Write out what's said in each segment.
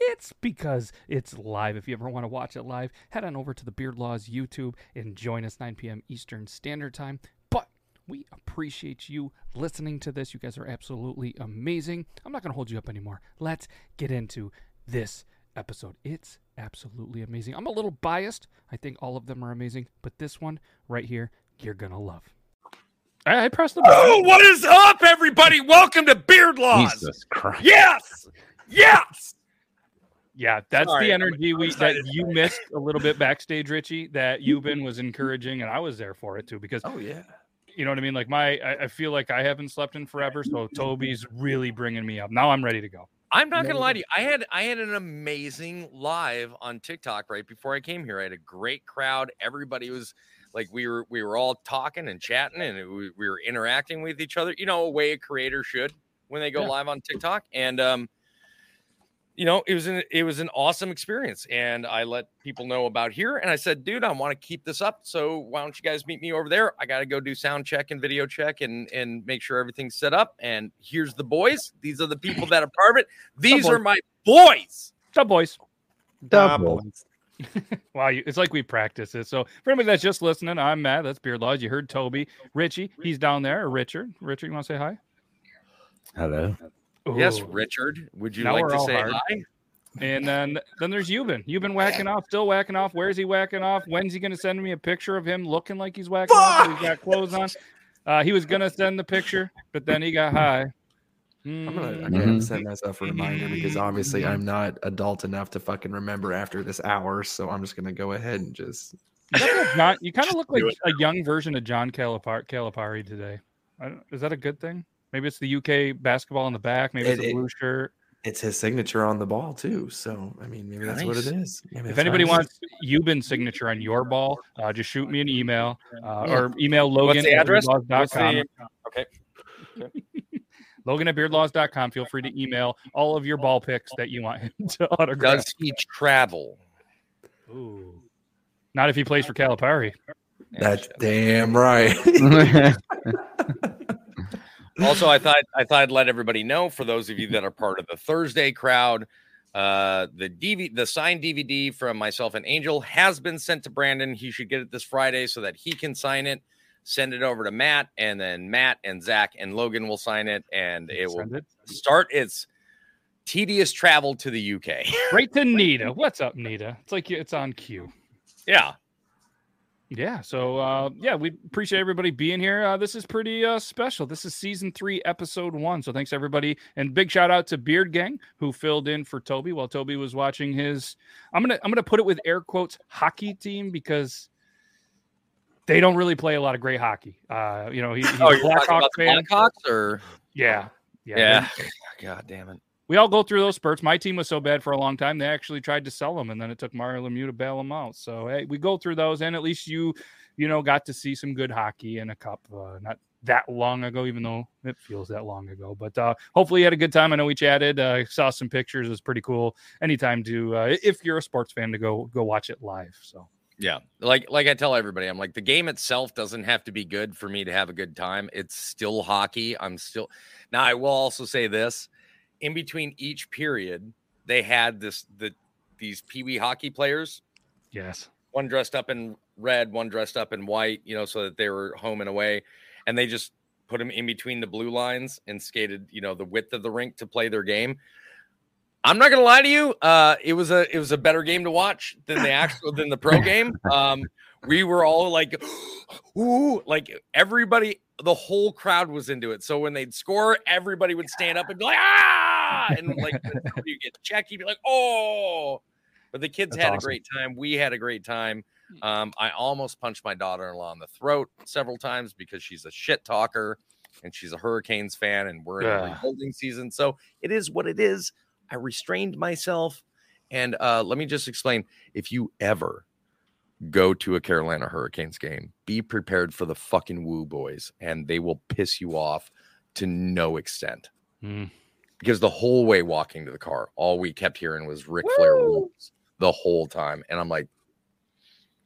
it's because it's live. If you ever want to watch it live, head on over to the Beard Laws YouTube and join us 9 p.m. Eastern Standard Time. But we appreciate you listening to this. You guys are absolutely amazing. I'm not going to hold you up anymore. Let's get into this episode. It's absolutely amazing. I'm a little biased. I think all of them are amazing, but this one right here, you're going to love. I, I pressed the button. Oh, what is up, everybody? Welcome to Beard Laws. Jesus Christ. Yes, yes. Yeah, that's Sorry, the I'm- energy I'm we that you missed a little bit backstage, Richie. That Yuban was encouraging, and I was there for it too because Oh yeah. you know what I mean. Like my, I, I feel like I haven't slept in forever, so Toby's really bringing me up. Now I'm ready to go. I'm not gonna lie to you. I had I had an amazing live on TikTok right before I came here. I had a great crowd. Everybody was like we were we were all talking and chatting and it, we, we were interacting with each other. You know, a way a creator should when they go Yeah. live on TikTok. And um, you know, it was an it was an awesome experience. And I let people know about here. And I said, dude, I want to keep this up. So why don't you guys meet me over there? I got to go do sound check and video check and and make sure everything's set up. And here's the boys. These are the people that are part of it. These boys. are my boys. The boys. Double. Boys. Wow, you, it's like we practice it. So for anybody that's just listening, I'm Matt. That's Beard Laws. You heard Toby, Richie. He's down there. Richard. Richard, you want to say hi? Hello. Yes, Richard. Would you Now like to say hard. hi? And then then there's Yuban. You've been whacking off, still whacking off. Where's he whacking off? When's he going to send me a picture of him looking like he's whacking off? He's got clothes on. Uh, he was going to send the picture, but then he got high. I'm gonna I gotta Mhm. send myself a reminder because obviously I'm not adult enough to fucking remember after this hour, so I'm just gonna go ahead and just You look like John- you kind of look like a young version of John Calipari, Calipari today. I don't, is that a good thing? Maybe it's the UK basketball in the back. Maybe it's It- a it- blue shirt. it's his signature on the ball too. So I mean maybe that's what it is. Maybe If anybody what wants Yuban's signature on your ball, uh, just shoot me an email uh, Yeah. or email Logan What's the at address? What's beardlaws.com. the- Okay. Logan at beardlaws.com. Feel free to email all of your ball picks that you want him to autograph. Does he travel? Ooh. Not if he plays for Calipari. That's damn right. also i thought i thought i'd let everybody know for those of you that are part of the thursday crowd uh the dv the signed dvd from myself and angel has been sent to brandon he should get it this friday so that he can sign it send it over to matt and then matt and zach and logan will sign it and it will it. start its tedious travel to the uk Right to Nita. What's up, Nita? It's like it's on cue. yeah Yeah. So uh yeah, we appreciate everybody being here. Uh this is pretty uh special. This is season three, episode one. So thanks everybody. And big shout out to Beard Gang who filled in for Toby while Toby was watching his I'm gonna I'm gonna put it with air quotes hockey team because they don't really play a lot of great hockey. Uh, you know, he, he's Oh, a you're talking Blackhawk about the fan. Blackhawks or Yeah. Yeah. yeah. God damn it. We all go through those spurts. My team was so bad for a long time, they actually tried to sell them, and then it took Mario Lemieux to bail them out. So hey, we go through those, and at least you, you know, got to see some good hockey in a cup. Uh, not that long ago, even though it feels that long ago. But uh, hopefully, you had a good time. I know we chatted, uh, saw some pictures. It was pretty cool. Anytime to, uh, if you're a sports fan, to go go watch it live. So Yeah. Like like I tell everybody, I'm like the game itself doesn't have to be good for me to have a good time. It's still hockey. I'm still now I will also say this. In between each period, they had this the these pee-wee hockey players, yes, one dressed up in red, one dressed up in white, you know, so that they were home and away. And they just put them in between the blue lines and skated, you know, the width of the rink to play their game. I'm not gonna lie to you. Uh, it was a it was a better game to watch than the actual than the pro game. Um, we were all like, ooh, like everybody, the whole crowd was into it. So when they'd score, everybody would stand up and be like, ah, and like you get checked, you'd be like, oh. But the kids That's had a great time. We had a great time. Um, I almost punched my daughter-in-law in the throat several times because she's a shit talker and she's a Hurricanes fan, and we're in a Yeah. rebuilding season. So it is what it is. I restrained myself. And uh, let me just explain if you ever go to a Carolina Hurricanes game, be prepared for the fucking woo boys, and they will piss you off to no extent. Mm. Because the whole way walking to the car, all we kept hearing was Ric Flair woos the whole time. And I'm like,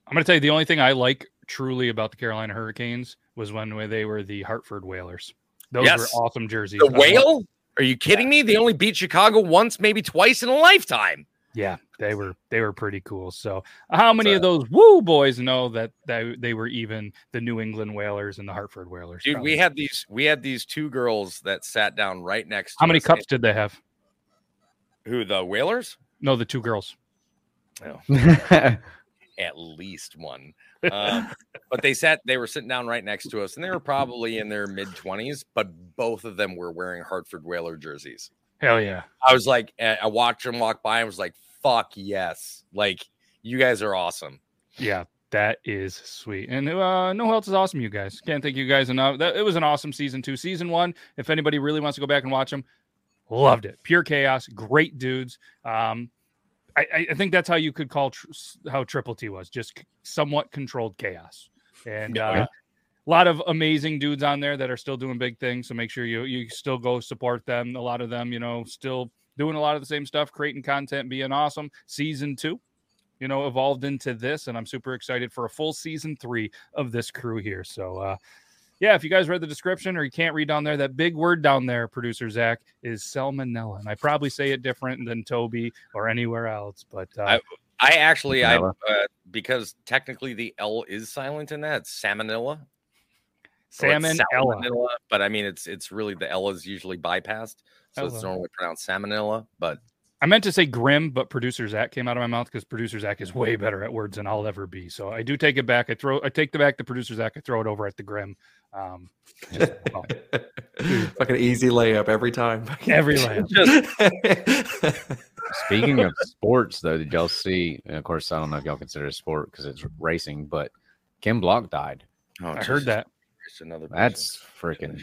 I'm going to tell you the only thing I like truly about the Carolina Hurricanes was when they were the Hartford Whalers. Those Yes. were awesome jerseys. the I love- whale? Are you kidding me? They only beat Chicago once, maybe twice in a lifetime. Yeah, they were they were pretty cool. So, how many So- of those woo boys know that they, they were even the New England Whalers and the Hartford Whalers? Dude, Probably. we had these we had these two girls that sat down right next to how many us. cups did they have? Who the whalers? No, the two girls. at least one. Um, but they sat, they were sitting down right next to us, and they were probably in their mid twenties. But both of them were wearing Hartford Whaler jerseys. Hell yeah. I was like, I watched them walk by. and was like, "Fuck yes!" Like you guys are awesome. Yeah, that is sweet. And uh, no else is awesome, you guys. Can't thank you guys enough. That, it was an awesome season two. Season one, if anybody really wants to go back and watch them, loved it. Pure chaos, great dudes. Um, I, I- I think that's how you could call tr- how Triple T was, just somewhat controlled chaos. And uh, Yeah. A lot of amazing dudes on there that are still doing big things. So make sure you you still go support them. A lot of them, you know, still doing a lot of the same stuff, creating content, being awesome. Season two, you know, evolved into this, and I'm super excited for a full season three of this crew here. So, uh, yeah, if you guys read the description or you can't read down there, that big word down there, producer Zach, is salmonella, and I probably say it different than Toby or anywhere else, but uh, I, I actually, I uh, because technically the L is silent in that. Salmonella. Or it's salmon Ella. salmonella, but I mean, it's it's really the L is usually bypassed, so it's normally pronounced salmonella. But I meant to say grim, but producer Zach came out of my mouth because producer Zach is way better at words than I'll ever be. So I do take it back. I throw, I take the back the producer Zach. I throw it over at the grim. Um, just, well, Fucking easy layup every time. every layup. Speaking of sports, though, did y'all see? And of course, I don't know if y'all consider it sport because it's racing, but Ken Block died. oh, I heard that. Christ, another That's freaking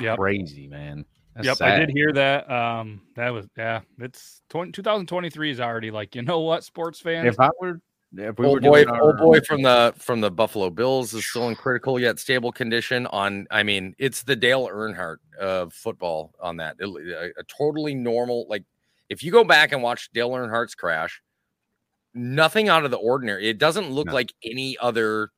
Yep. crazy, man. That's yep, I did hear that. Um, that was yeah. It's 20, 2023 is already like you know what, sports fans. If I were, if we were old boy, doing old boy from the from the Buffalo Bills is still in critical yet stable condition. On, I mean, it's the Dale Earnhardt of football. On that, It- a, a totally normal. Like, if you go back and watch Dale Earnhardt's crash, nothing out of the ordinary. It doesn't look No. like any other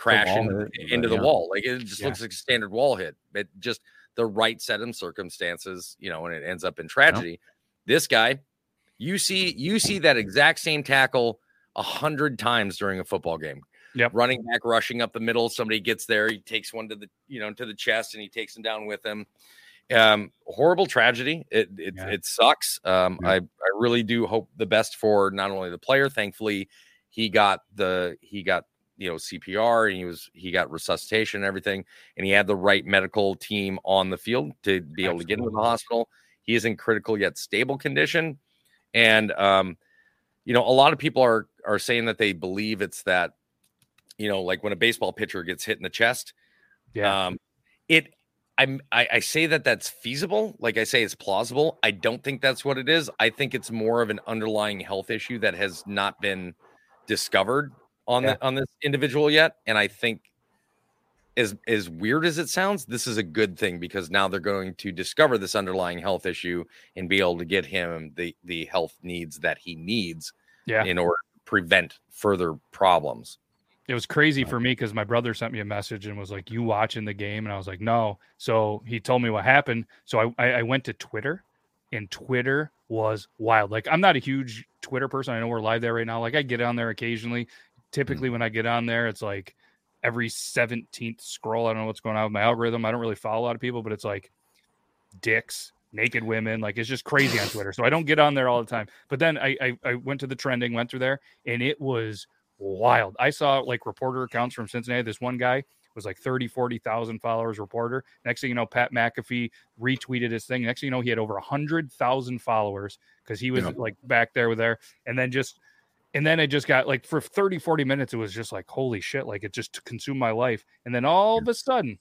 crash wall in- hit, into the yeah. wall. Like it just Yeah. looks like a standard wall hit. But just the right set of circumstances, you know, and it ends up in tragedy. This guy, you see, you see that exact same tackle a hundred times during a football game. Yep. Running back, rushing up the middle. Somebody gets there. He takes one to the, you know, to the chest and he takes him down with him. Um, horrible tragedy. It it, Yeah. it sucks. Um, Yeah. I, I really do hope the best for not only the player. Thankfully, he got the he got you know CPR and he was he got resuscitation and everything, and he had the right medical team on the field to be able to get him to the hospital. He is in critical yet stable condition, and um, you know a lot of people are are saying that they believe it's that you know like when a baseball pitcher gets hit in the chest. Yeah. Um, it I'm I, I say that that's feasible. Like I say, it's plausible. I don't think that's what it is. I think it's more of an underlying health issue that has not been discovered on Yeah. the, on this individual yet. And I think as as weird as it sounds, this is a good thing because now they're going to discover this underlying health issue and be able to get him the the health needs that he needs Yeah. in order to prevent further problems. It was crazy for me because my brother sent me a message and was like, "You watching the game?" And I was like, "No." So he told me what happened. So I, I, I went to Twitter, and Twitter was wild. Like I'm not a huge Twitter person. I know we're live there right now. Like I get on there occasionally. Typically, mm-hmm. when I get on there, it's like every 17th scroll. I don't know what's going on with my algorithm. I don't really follow a lot of people, but it's like dicks, naked women. Like it's just crazy on Twitter. So I don't get on there all the time. But then I, I, I went to the trending, went through there, and it was wild. I saw like reporter accounts from Cincinnati. This one guy was like 30, 40,000 followers reporter. Next thing you know, Pat McAfee retweeted his thing. Next thing you know, he had over 100,000 followers because he was Yeah. like back there with there. And then just, and then I just got like for 30, 40 minutes, it was just like, holy shit, like it just consumed my life. And then all of a sudden,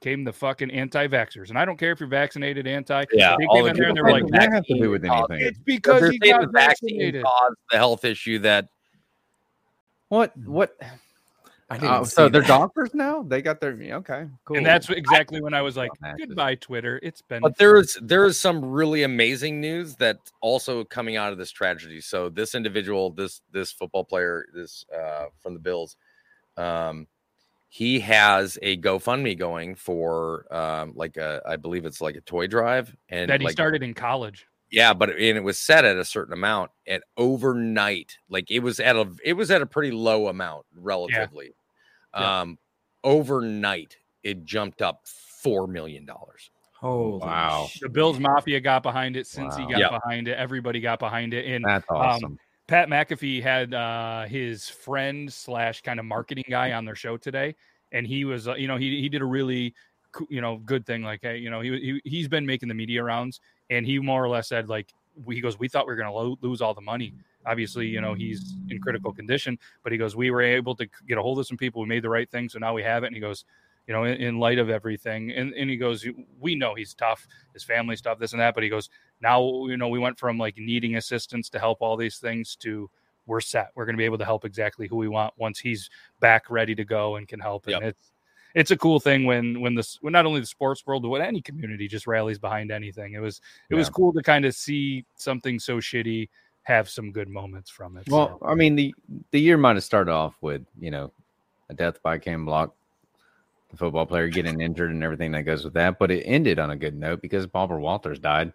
came the fucking anti-vaxxers, and I don't care if you're vaccinated, anti. Yeah, they all came the in there and they people were saying like, That have to do with anything. it's because They're he got vaccinated. caused the health issue that What? What? I didn't Uh, see so they're that. doctors now. They got their okay, cool. And that's exactly when I was like, goodbye, Twitter. It's been But there is there is some really amazing news that also coming out of this tragedy. So this individual, this this football player, this uh, from the Bills, um, he has a GoFundMe going for um, like a I believe it's like a toy drive and that he like, started in college. Yeah, but and it was set at a certain amount and overnight, like it was at a it was at a pretty low amount relatively. Yeah. Um overnight it jumped up four million dollars. Holy Wow. shit. The Bills Mafia got behind it. Since Wow. got Yep. behind it. Everybody got behind it. And that's awesome. Pat McAfee had uh, his friend slash kind of marketing guy on their show today, and he was, uh, you know, he he did a really, you know, good thing. Like, hey, you know, he, he he's been making the media rounds, and he more or less said like, he goes, we thought we were going to lo- lose all the money. Obviously, you know, he's in critical condition, but he goes, we were able to get a hold of some people. We made the right thing, so now we have it. And he goes, you know, in, in light of everything, and and he goes, we know he's tough, his family's tough, this and that, but he goes, now you know we went from like needing assistance to help all these things to we're set we're going to be able to help exactly who we want once he's back ready to go and can help and Yep. it's it's a cool thing when when this when not only the sports world but any community just rallies behind anything it was it was cool to kind of see something so shitty have some good moments from it Well, so. I mean the the year might have started off with you know a death by Ken Block, the football player getting injured and everything that goes with that, but it ended on a good note because Barbara Walters died.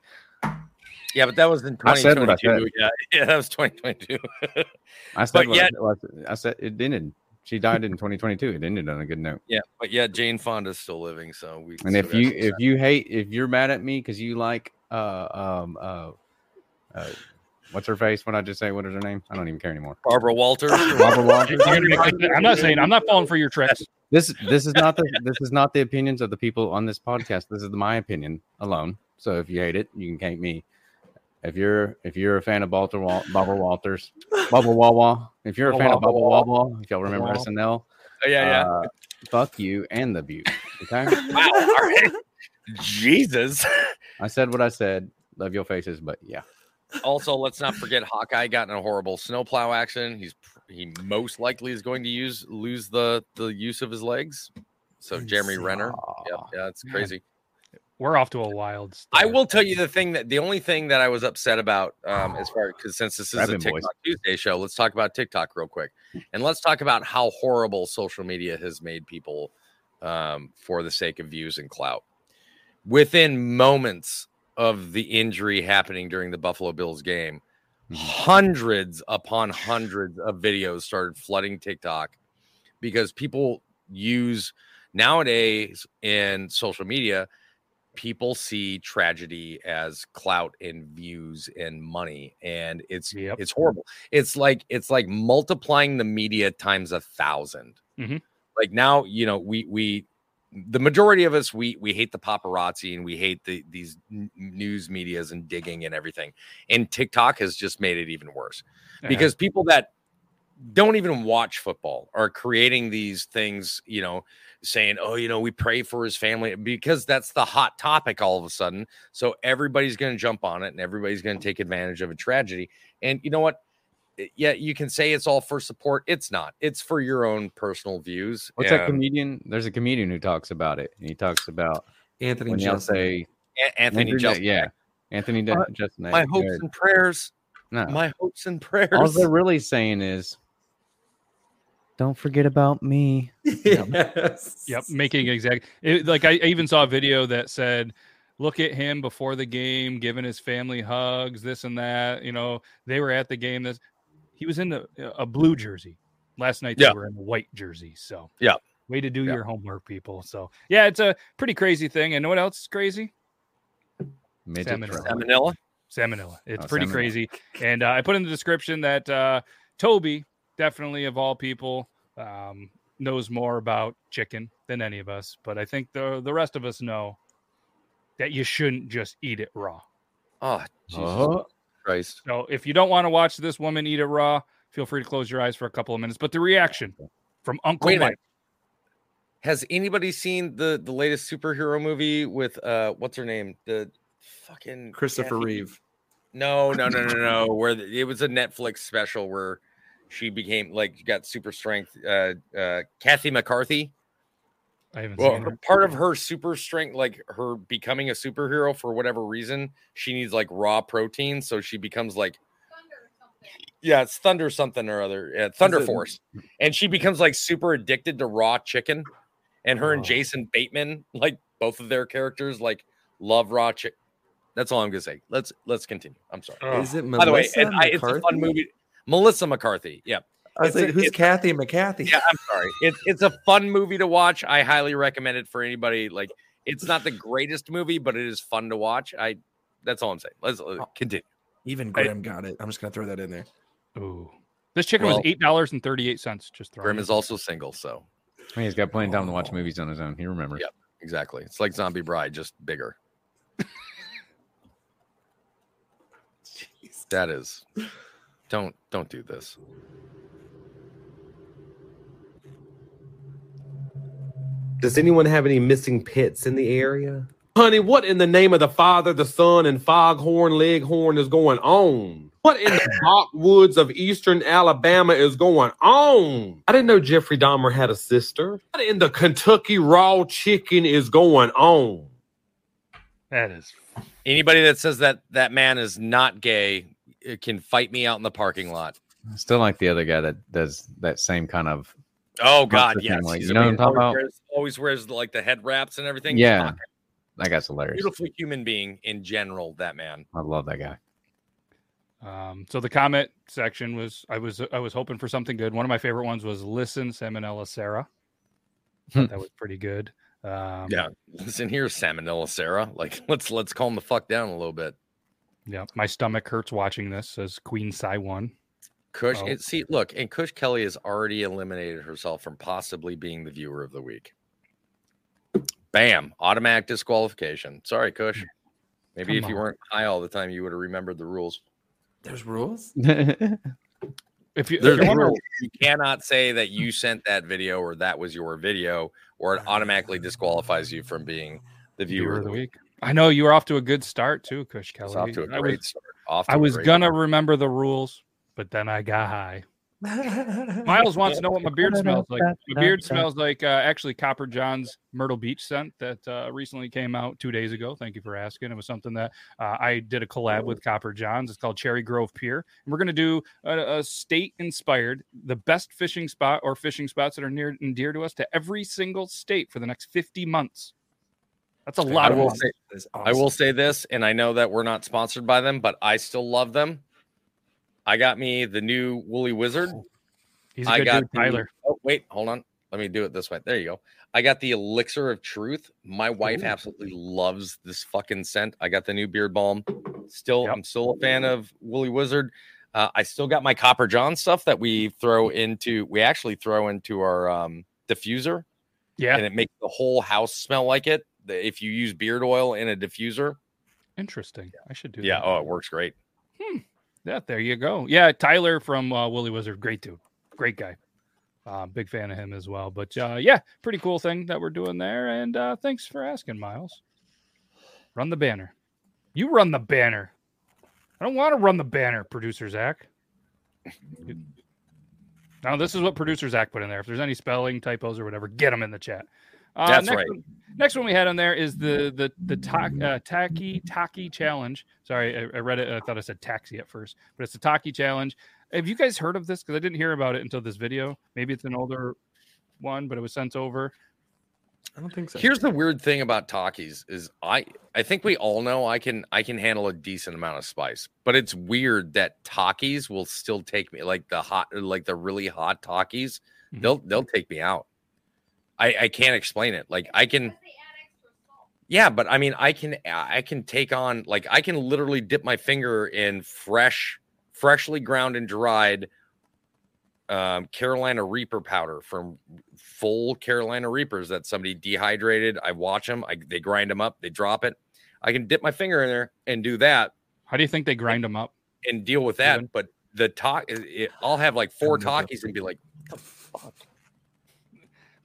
Yeah, but that was in I said what I 2022. Yeah, yeah, that was 2022. I said, But what yet- I, said- I said it ended. She died in 2022. It ended on a good note. yeah, but yet Jane Fonda's still living, so we. And still if you some if you hate if you're mad at me because you like uh um uh, uh what's her face? What I just say? What is her name? I don't even care anymore. Barbara Walters, Barbara Walters. You're gonna make- i'm not saying i'm not falling for your tricks this this is not the this is not the opinions of the people on this podcast. This is my opinion alone. So if you hate it, you can hate me. If you're if you're a fan of Walter Wal- Barbara Walters, Bubba Wawa, if you're a fan of Bubba Wawa, if y'all remember Wawa. SNL, Oh, yeah, yeah. uh, fuck you and the Butte. Okay, wow, all right. Jesus. I said what I said. Love your faces, but yeah, Also, let's not forget Hawkeye got in a horrible snowplow accident. He's he most likely is going to use lose the the use of his legs. So Jeremy Renner. Yep, yeah, it's Man. crazy. we're off to a wild I will tell you the thing that the only thing that I was upset about, um, as far because since this is a him, boys. TikTok Tuesday show, let's talk about TikTok real quick, and let's talk about how horrible social media has made people um, for the sake of views and clout. Within moments of the injury happening during the Buffalo Bills game, Mhm. hundreds upon hundreds of videos started flooding TikTok because people use nowadays in social media people see tragedy as clout and views and money and it's Yep. it's horrible it's like it's like multiplying the media times a 1000 Mhm. like now you know we we the majority of us we we hate the paparazzi and we hate the these news medias and digging and everything and tiktok has just made it even worse Yeah. because people that don't even watch football are creating these things, you know, saying, oh, you know, we pray for his family because that's the hot topic all of a sudden. So everybody's going to jump on it and everybody's going to take advantage of a tragedy. And you know what? Yeah, you can say it's all for support. It's not. It's for your own personal views. What's that Um, comedian? There's a comedian who talks about it. And he talks about Anthony when y'all say A- Anthony Andrew- Jeselnik. yeah, Anthony De- Uh, Jeselnik. My Go hopes ahead. and prayers. no, My hopes and prayers. all they're really saying is, don't forget about me. yes. Yep, making exact. It, like I I even saw a video that said, "Look at him before the game, giving his family hugs, this and that." You know, they were at the game. This he was in the, a blue jersey last night. Yeah. They were in a white jersey. So Yeah. way to do Yeah. your homework, people. So yeah, it's a pretty crazy thing. And know what else is crazy? Midget Salmonella. Salmonella. Salmonella. It's Oh, pretty salmonella. crazy. And uh, I put in the description that uh, Toby, definitely of all people, um, knows more about chicken than any of us. But I think the the rest of us know that you shouldn't just eat it raw. Oh, Jesus Oh, Christ. So if you don't want to watch this woman eat it raw, feel free to close your eyes for a couple of minutes. But the reaction from Uncle Wait Mike. Has anybody seen the the latest superhero movie with uh what's her name? The fucking Christopher Kathy- Reeve. No, no, no, no, no. Where the, it was a Netflix special where she became like got super strength. Uh, uh, Kathy McCarthy. I haven't Well, seen her- part of her super strength, like her becoming a superhero for whatever reason, she needs like raw protein, so she becomes like. Yeah, it's Thunder something or other. Yeah, Thunder it- Force, mm. and she becomes like super addicted to raw chicken. And her and Oh. Jason Bateman, like both of their characters, like love raw chicken. That's all I'm gonna say. Let's let's continue. I'm sorry. Is it By the way, Melissa and I, it's a fun McCarthy? movie. Melissa McCarthy. Yeah. I was It's like, a- who's Kathy McCarthy? Yeah, I'm sorry. It's it's a fun movie to watch. I highly recommend it for anybody. Like, it's not the greatest movie, but it is fun to watch. I that's all I'm saying. Let's uh, Oh. continue. Even Graham got it. I'm just gonna throw that in there. Ooh. This chicken Well- was eight dollars and thirty eight cents. Just throwing Grim it is also single, so I mean, he's got plenty of time to Oh. watch movies on his own. He remembers. Yep. exactly. It's like Zombie Bride, just bigger. that is. Don't don't do this. Does anyone have any missing pets in the area? Honey, what in the name of the Father, the Son, and Foghorn Leghorn is going on? What in the dark woods of eastern Alabama is going on? I didn't know Jeffrey Dahmer had a sister. What in the Kentucky Raw Chicken is going on? That is Anybody that says that that man is not gay uh, can fight me out in the parking lot. I Still like the other guy that does that same kind of. Oh God, the yes. like, you know what I'm talking always about? Wears, always wears like the head wraps and everything. Yeah, Fuck, that guy's hilarious. beautiful human being in general. That man. I love that guy. Um, so the comment section was I was I was hoping for something good. One of my favorite ones was listen Salmonella Sarah. That was pretty good. Um, Yeah. Listen here, Salmonella Sarah. Like let's let's calm the fuck down a little bit. yeah. My stomach hurts watching this. Says Queen Psy one. Kush, Oh. it, see, look, and Kush Kelly has already eliminated herself from possibly being the viewer of the week. Bam, automatic disqualification. Sorry, Kush. Mm. Maybe Come if you weren't high all the time, you would have remembered the rules. There's rules. If you, There's if you rules. You cannot say that you sent that video or that was your video, or it automatically disqualifies you from being the viewer, of the week. I know you were off to a good start too, Kush Kelly. Off to a great was, start. Off to I a was gonna start. remember the rules, but then I got high. Miles wants to know what my beard smells like. My beard smells like uh, actually Copper John's Myrtle Beach scent that uh, recently came out two days ago. Thank you for asking. It was something that uh, I did a collab with Copper John's. It's called Cherry Grove Pier, and we're going to do a, a state-inspired, the best fishing spot or fishing spots that are near and dear to us to every single state for the next fifty months. That's a lot I of will money. say, I will say this, and I know that we're not sponsored by them, but I still love them. I got me the new Woolly Wizard. He's a I good got dude, the- Tyler. oh, wait, hold on. Let me do it this way. There you go. I got the elixir of truth. My wife Ooh. absolutely loves this fucking scent. I got the new beard balm. Still, I'm still a fan of Woolly Wizard. Uh, I still got my Copper John stuff that we throw into. We actually throw into our um, diffuser. Yeah. and it makes the whole house smell like it. If you use beard oil in a diffuser, Interesting. I should do yeah, that. oh, it works great. Yeah, there you go. Yeah, Tyler from uh, Woolly Wizard, great dude, great guy. Uh, big fan of him as well. But uh, yeah, pretty cool thing that we're doing there. And uh, thanks for asking, Miles. Run the banner. You run the banner. I don't want to run the banner, producer Zach. Now, this is what producer Zach put in there. If there's any spelling typos or whatever, get them in the chat. Uh, That's next right. One, next one we had on there is the the the ta- uh, Taki Taki challenge. Sorry, I, I read it. I thought I said taxi at first, but it's the Taki challenge. Have you guys heard of this? Because I didn't hear about it until this video. Maybe it's an older one, but it was sent over. I don't think so. Here's the weird thing about Takis is I I think we all know I can I can handle a decent amount of spice, but it's weird that Takis will still take me like the hot like the really hot Takis. Mm-hmm. They'll they'll take me out. I I can't explain it. Like I can Yeah, but I mean I can I can take on like I can literally dip my finger in fresh freshly ground and dried um, Carolina Reaper powder from full Carolina Reapers that somebody dehydrated. I watch them. I, they grind them up. They drop it. I can dip my finger in there and do that How do you think they grind them up? and deal with that. Even? But the talk, it, I'll have like four Takis and be like, "What the fuck?"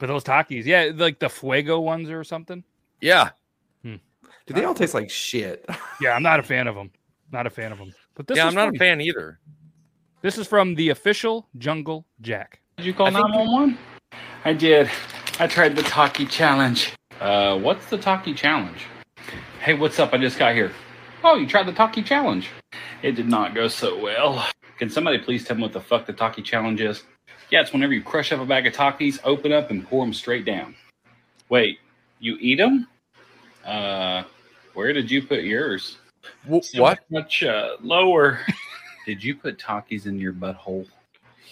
But those Takis, yeah, like the Fuego ones or something. Yeah, Do they all taste like shit? Yeah, I'm not a fan of them. Not a fan of them. But this yeah, is I'm not from- a fan either. This is from the official Jungle Jack. Did you call I think- 911? I did. I tried the Taki challenge. Uh, what's the Taki challenge? Hey, what's up? I just got here. Oh, you tried the Taki challenge. It did not go so well. Can somebody please tell me what the fuck the Taki challenge is? Yeah, it's whenever you crush up a bag of Takis, open up, and pour them straight down. Wait, you eat them? Uh, where did you put yours? Wh- So what? Much uh, lower. Did you put Takis in your butthole?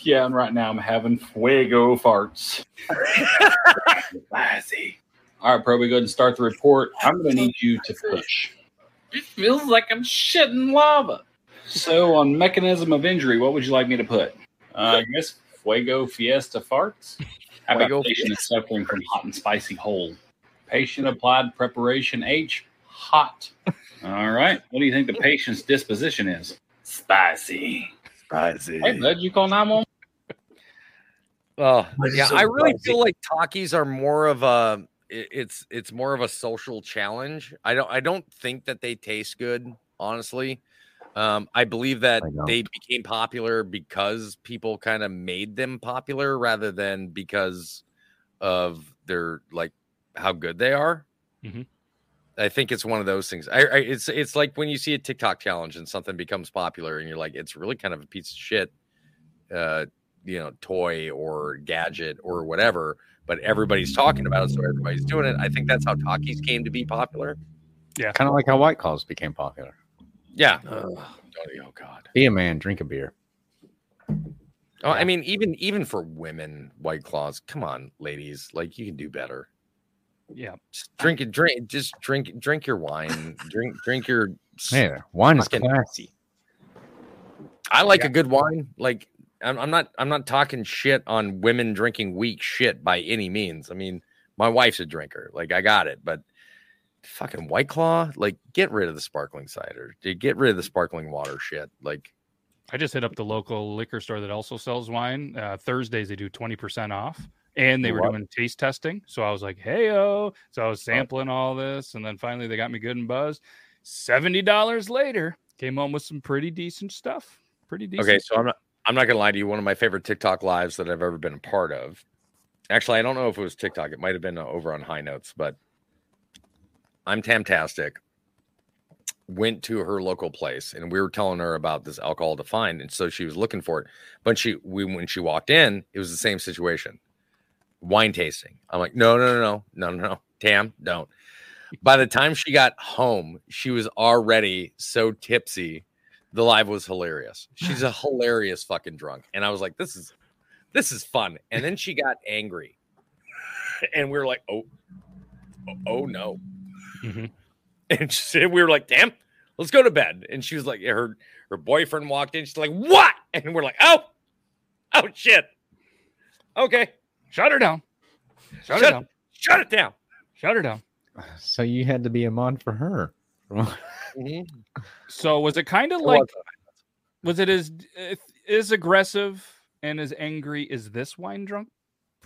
Yeah, and right now I'm having fuego farts. Spicy. All right, Proby, go ahead and start the report. I'm going to need you to push. It feels like I'm shitting lava. So, on mechanism of injury, what would you like me to put? Uh, I guess fuego fiesta farts. How about Fuego patient is suffering from hot and spicy hole? Patient applied preparation H, hot. All right. What do you think the patient's disposition is? Spicy. Spicy. Hey, bud, you call 911? Oh, Why is it yeah. so I really spicy? feel like Takis are more of a. It's it's more of a social challenge. I don't I don't think that they taste good. Honestly, um, I believe that I they became popular because people kind of made them popular rather than because of their like how good they are. Mhm. I think it's one of those things. I, I it's it's like when you see a TikTok challenge and something becomes popular and you're like, it's really kind of a piece of shit, uh, you know, toy or gadget or whatever. But everybody's talking about it, so everybody's doing it. I think that's how Takis came to be popular. Yeah, kind of like how White Claws became popular. Yeah. Ugh. Oh, oh God. Be a man, drink a beer. Oh, I mean, even even for women, White Claws. Come on, ladies, like you can do better. Yeah. Just drink it, drink, just drink, drink your wine, drink, drink your. s- Yeah, wine is classy. I like a good wine. Like I'm, I'm not, I'm not talking shit on women drinking weak shit by any means. I mean, my wife's a drinker. Like I got it, but fucking White Claw, like get rid of the sparkling cider. Dude, Get rid of the sparkling water shit. Like I just hit up the local liquor store that also sells wine. Uh, Thursdays they do twenty percent off, and they were What? doing taste testing. So I was like, "Hey oh!" So I was sampling all this, and then finally they got me good and buzzed. Seventy dollars later, came home with some pretty decent stuff. Pretty decent. Okay, so I'm not I'm not gonna lie to you. One of my favorite TikTok lives that I've ever been a part of. Actually, I don't know if it was TikTok. It might have been uh, over on High Notes, but I'm Tamtastic. Went to her local place and we were telling her about this alcohol to find, and so she was looking for it. But she we when she walked in, it was the same situation. Wine tasting. I'm like, no, no, no, no, no, no, no. Tam, don't. By the time she got home, she was already so tipsy the live was hilarious. She's a hilarious fucking drunk. And I was like, this is this is fun. And then she got angry. and we were like, oh, oh, oh no. Mhm. And she said, we were like, damn, let's go to bed. And she was like, her her boyfriend walked in. She's like, what? And we're like, oh, oh shit. Okay, Shut her down. Shut, her down. shut it down. Shut her down. So you had to be a mod for her. So was it kind of like was. was it as as aggressive and as angry as this wine drunk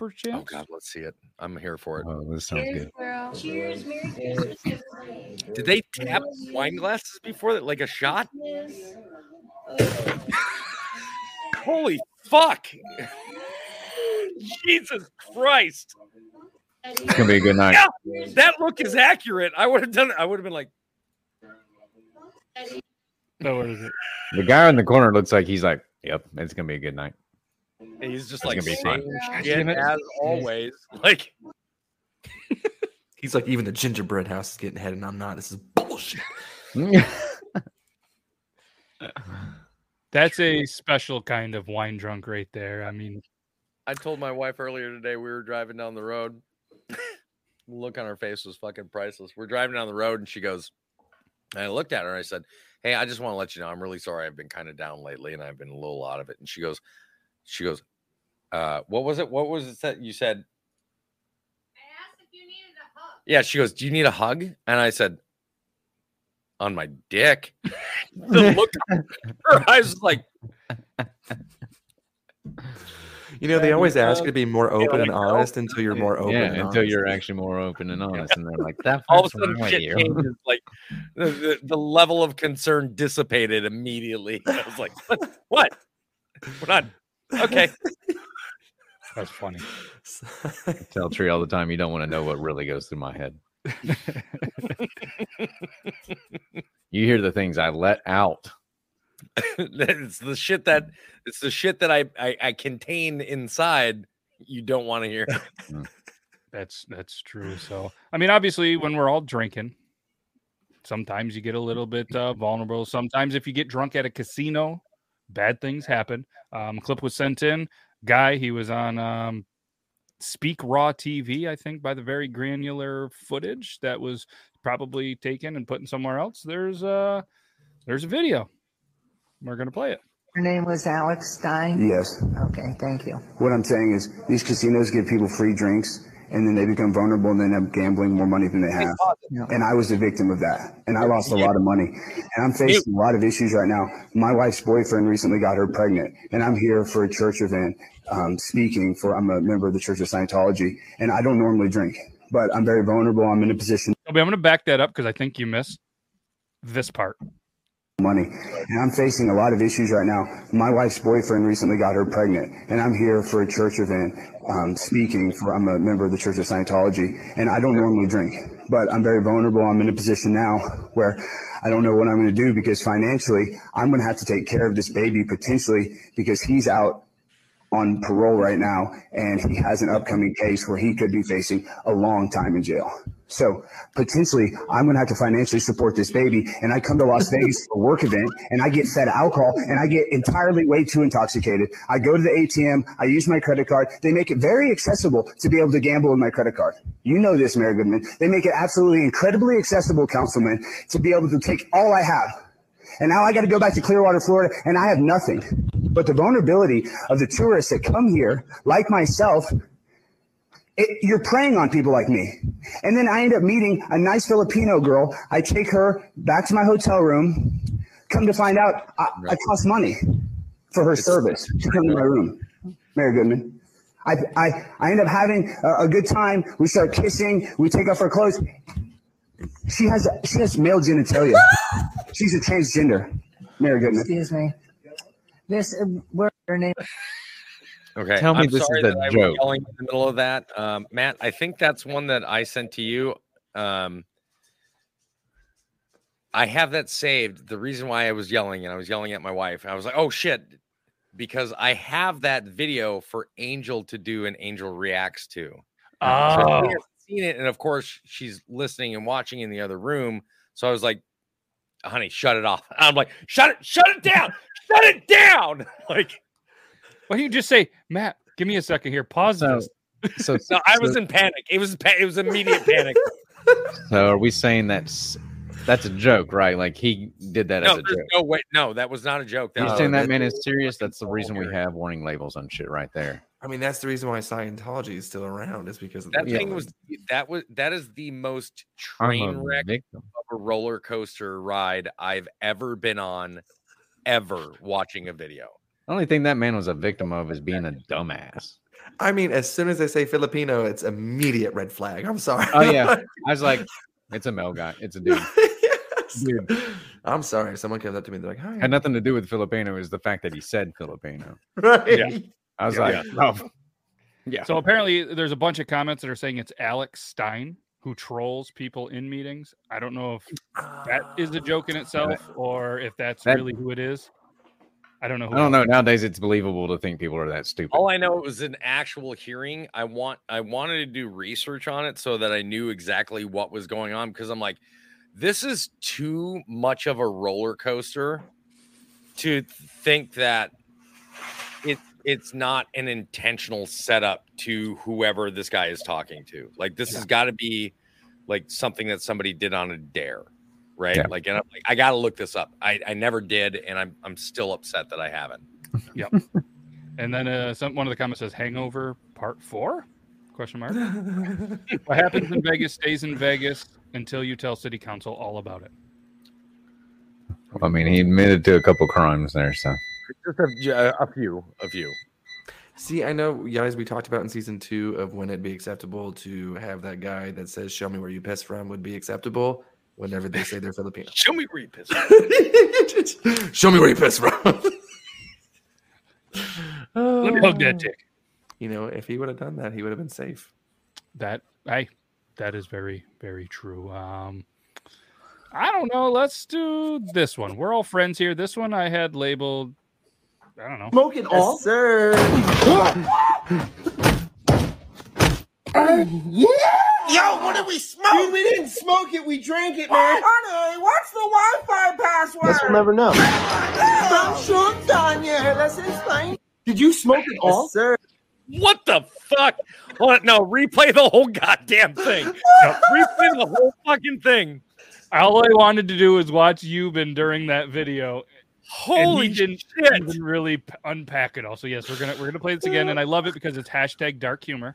Oh? God, let's see it. I'm here for it. Oh, this sounds good. Cheers, Merry Christmas. Did they tap wine glasses before that, like a shot? Holy fuck! Jesus Christ! It's gonna be a good night. Yeah, that look is accurate. I would have done it. I would have been like, No, what is it? The guy in the corner looks like he's like, "Yep, it's gonna be a good night." And he's just like gonna be same fun. shit Damn as always. Like, He's like, even the gingerbread house is getting ahead, and I'm not. This is bullshit. That's a special kind of wine drunk right there. I mean, I told my wife earlier today we were driving down the road. the look on her face was fucking priceless. We're driving down the road and she goes, and I looked at her and I said, Hey, I just want to let you know I'm really sorry. I've been kind of down lately and I've been a little out of it. And she goes, She goes, uh, what was it? What was it that you said? Yeah, she goes, Do you need a hug? And I said, On my dick. the look her eyes was like, You know, they always ask you to be more Yeah, open like, and honest until you're more open. yeah, and until honest. you're actually more open and honest, and they're like, "That all of a sudden shit you." changes. Like the, the, the level of concern dissipated immediately. I was like, what? What? We're not okay. That's funny. I tell Tree all the time, "You don't want to know what really goes through my head." You hear the things I let out. it's the shit that it's the shit that I, I I contain inside. You don't want to hear. That's that's true. So I mean, obviously, when we're all drinking, sometimes you get a little bit uh, vulnerable. Sometimes if you get drunk at a casino, bad things happen. Um, clip was sent in. Guy, he was on um, Speak Raw TV, I think, by the very granular footage that was probably taken and put in somewhere else. There's uh there's a video. We're gonna play it. Your name was Alex Stein? Yes. Okay, thank you. What I'm saying is these casinos give people free drinks and then they become vulnerable and then end up gambling more money than they have. And I was a victim of that. And I lost a lot of money. And I'm facing a lot of issues right now. My wife's boyfriend recently got her pregnant. And I'm here for a church event um, speaking for, I'm a member of the Church of Scientology. And I don't normally drink, but I'm very vulnerable. I'm in a position I'm gonna back that up because I think you missed this part. Money. And I'm facing a lot of issues right now. My wife's boyfriend recently got her pregnant, and I'm here for a church event um, speaking for, I'm a member of the Church of Scientology, and I don't normally drink, but I'm very vulnerable. I'm in a position now where I don't know what I'm going to do because financially, I'm going to have to take care of this baby potentially because he's out on parole right now and he has an upcoming case where he could be facing a long time in jail. So potentially I'm going to have to financially support this baby and I come to Las Vegas for a work event and I get fed alcohol and I get entirely way too intoxicated. I go to the ATM, I use my credit card. They make it very accessible to be able to gamble with my credit card. You know this, Mayor Goodman. They make it absolutely incredibly accessible, Councilman, to be able to take all I have. And now I got to go back to Clearwater, Florida, and I have nothing. But the vulnerability of the tourists that come here, like myself, it, you're preying on people like me. And then I end up meeting a nice Filipino girl. I take her back to my hotel room. Come to find out, I, I cost money for her service to come to my room. Mayor Goodman. I, I, I end up having a, a good time. We start kissing. We take off our clothes. She has she has male genitalia. She's a transgender. Mayor Goodman. Excuse me. This, uh, where your name? Okay. Tell me I'm this is sorry a that I was joke. yelling in the middle of that. Um, Matt, I think that's one that I sent to you. Um, I have that saved. The reason why I was yelling and I was yelling at my wife, I was like, oh shit, because I have that video for Angel to do and Angel reacts to. So Oh. hasn't seen it. And of course, she's listening and watching in the other room. So I was like, honey, shut it off. I'm like, shut it, shut it down, shut it down. Like, Why don't you just say, Matt, give me a second here. Pause So, this. So, No, I was so- in panic. It was pa- it was immediate panic. So are we saying that's that's a joke, right? Like he did that no, as a joke. no way. No, that was not a joke. That You're was saying that man is serious? That's the reason we have warning labels on shit right there. I mean, that's the reason why Scientology is still around is because of that the thing was that was that is the most train wreck victim. of a roller coaster ride I've ever been on, ever watching a video. The only thing that man was a victim of is being a dumbass. I mean, as soon as they say Filipino, it's immediate red flag. I'm sorry. Oh yeah, I was like, it's a male guy. It's a dude. Dude. I'm sorry. Someone comes up to me, they're like, "Hi." Had nothing to do with Filipino. Is the fact that he said Filipino. Right. Yeah. I was Yeah. like, oh, yeah. So apparently, there's a bunch of comments that are saying it's Alex Stein who trolls people in meetings. I don't know if that is a joke in itself or if that's That- really who it is. I don't know. Who I don't know. Nowadays, it's believable to think people are that stupid. All I know it was an actual hearing. I want I wanted to do research on it so that I knew exactly what was going on because I'm like, this is too much of a roller coaster to think that it it's not an intentional setup to whoever this guy is talking to. Like this has got to be like something that somebody did on a dare, right? Yeah. Like, and I'm like, I got to look this up. I I never did, and I'm I'm still upset that I haven't. Yep. and then uh, some one of the comments says Hangover Part Four? Question mark. what happens in Vegas stays in Vegas until you tell City Council all about it. I mean, he admitted to a couple crimes there, so Just a, a few, a few. See, I know, guys, we talked about in season two of when it'd be acceptable to have that guy that says, Show me where you piss from would be acceptable whenever they say they're Filipino. Show me where you piss. Show me where you piss from. Let me hug that dick. You know, if he would have done that, he would have been safe. That I that is very very true. Um I don't know. Let's do this one. We're all friends here. This one I had labeled. I don't know. Smoke it all, sir. yeah. Yo, what did we smoke? Dude, we didn't smoke it. We drank it, man. Honey, what's the Wi-Fi password? Guess we'll never know. I'm sure, Tanya. Let's explain. Did you smoke it all, sir? What the fuck? What? No, replay the whole goddamn thing. No, replay the whole fucking thing. All I wanted to do was watch Yuban during that video. and Holy he didn't shit. even really unpack it all. So yes, we're gonna we're gonna play this again, and I love it because it's hashtag dark humor.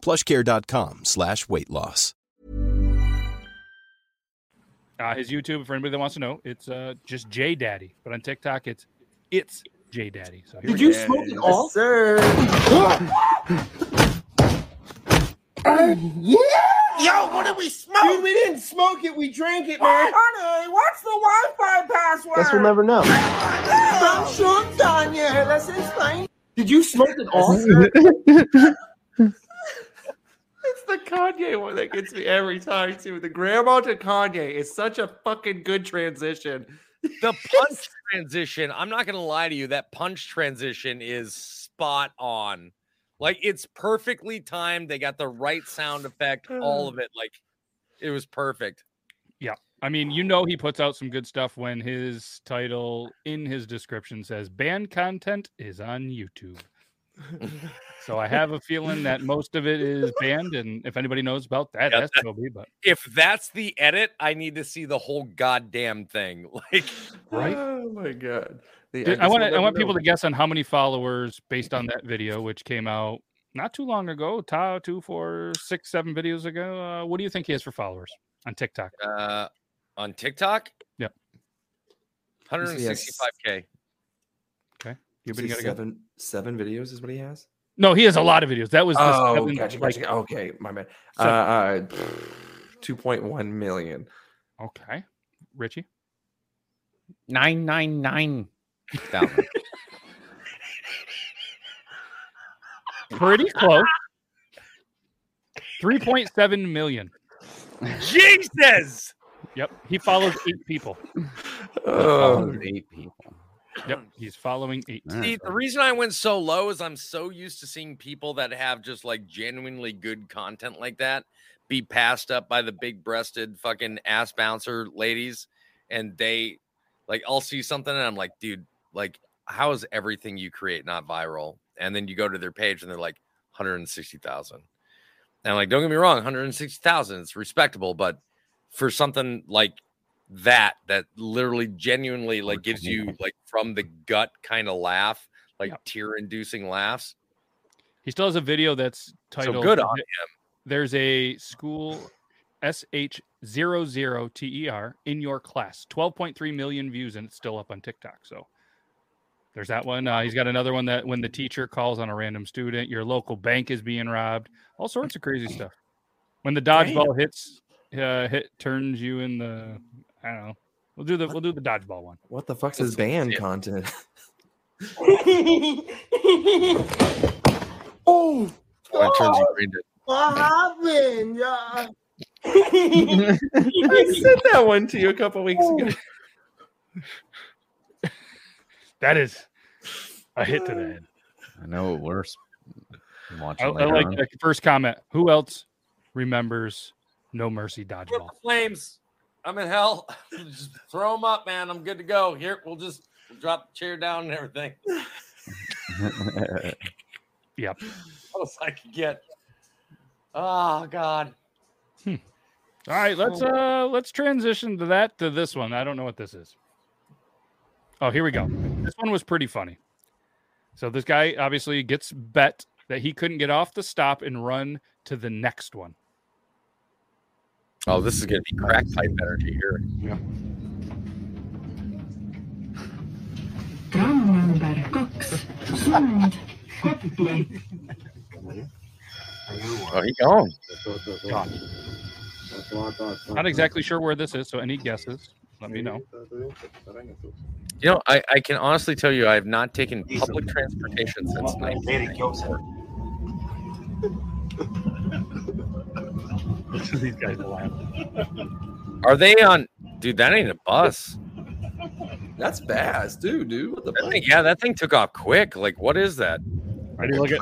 plushcare.com slash weight loss. Uh, his YouTube, for anybody that wants to know, it's uh, just J Daddy, but on TikTok, it's it's J Daddy. So Did you smoke it all, sir? yeah. Yo, what did we smoke? Dude, we didn't smoke it. We drank it, man. Honey, what's the Wi-Fi password? Guess we'll never know. I'm sure, Tanya. Let's explain. Did you smoke it all? It's the Kanye one that gets me every time too. The grandma to Kanye is such a fucking good transition. The punch transition, I'm not gonna lie to you, that punch transition is spot on. Like it's perfectly timed. They got the right sound effect, all of it. Like it was perfect. Yeah. I mean, you know, he puts out some good stuff when his title in his description says banned content is on YouTube. So I have a feeling that most of it is banned. And if anybody knows about that, Yeah, that's that- be. But If that's the edit, I need to see the whole goddamn thing. Like Right? Oh my god. The- Did- I guess want I want never people to guess on how many followers based on that video, which came out not too long ago, ta two, four, six, seven videos ago. Uh, what do you think he has for followers on TikTok? Uh, on TikTok, Yep. 165k. Okay. You You've been gonna go. seven seven videos is what he has. No, he has a lot of videos. That was the Oh, seven, gotcha, like- gotcha. Okay, my man. Uh, uh, two point one million. Okay, Richie. Nine nine nine thousand. Pretty close. Three point seven million. Jesus. Yep, he follows eight people. Oh, eight people. Yep, he's following eight. See, the reason I went so low is I'm so used to seeing people that have just like genuinely good content like that be passed up by the big breasted fucking ass bouncer ladies. And they like, I'll see something and I'm like, dude, like, how is everything you create not viral? And then you go to their page and they're like 160,000. And I'm like, don't get me wrong, 160,000, it's respectable. But for something like that, that literally genuinely like gives you like from the gut kind of laugh, like tear inducing laughs. He still has a video that's titled good on th- There's a school SH00TER E in your class. 12.3 million views and it's still up on TikTok. So there's that one. Uh, he's got another one that when the teacher calls on a random student, your local bank is being robbed, all sorts of crazy stuff. When the dodgeball hits, uh, hit turns you in the, I don't know. We'll do the we'll do the dodgeball one. What the fuck's his band content? oh, When it turns you green what happened? Yeah. I sent that one to you a couple weeks ago. That is a hit to the head. I know it worse. Watch I, it I later like on. the first comment. Who else remembers No Mercy dodgeball? flames. I'm in hell. just throw them up, man. I'm good to go. Here, we'll just we'll drop the chair down and everything. Yep. Close I could get. Oh God. All right, let's uh let's transition to that to this one. I don't know what this is. Oh, here we go. This one was pretty funny. So this guy obviously gets bet that he couldn't get off the stop and run to the next one. Oh, this is gonna be crack pipe energy here. Yeah. Oh, he gone. Not exactly sure where this is, so any guesses, let me know. You know, I, I can honestly tell you I have not taken public transportation since 1994. These guys are laughing. Are they on? Dude, that ain't a bus. That's fast, dude. Dude, what the That thing, yeah, that thing took off quick. Like, what is that? Ready to look at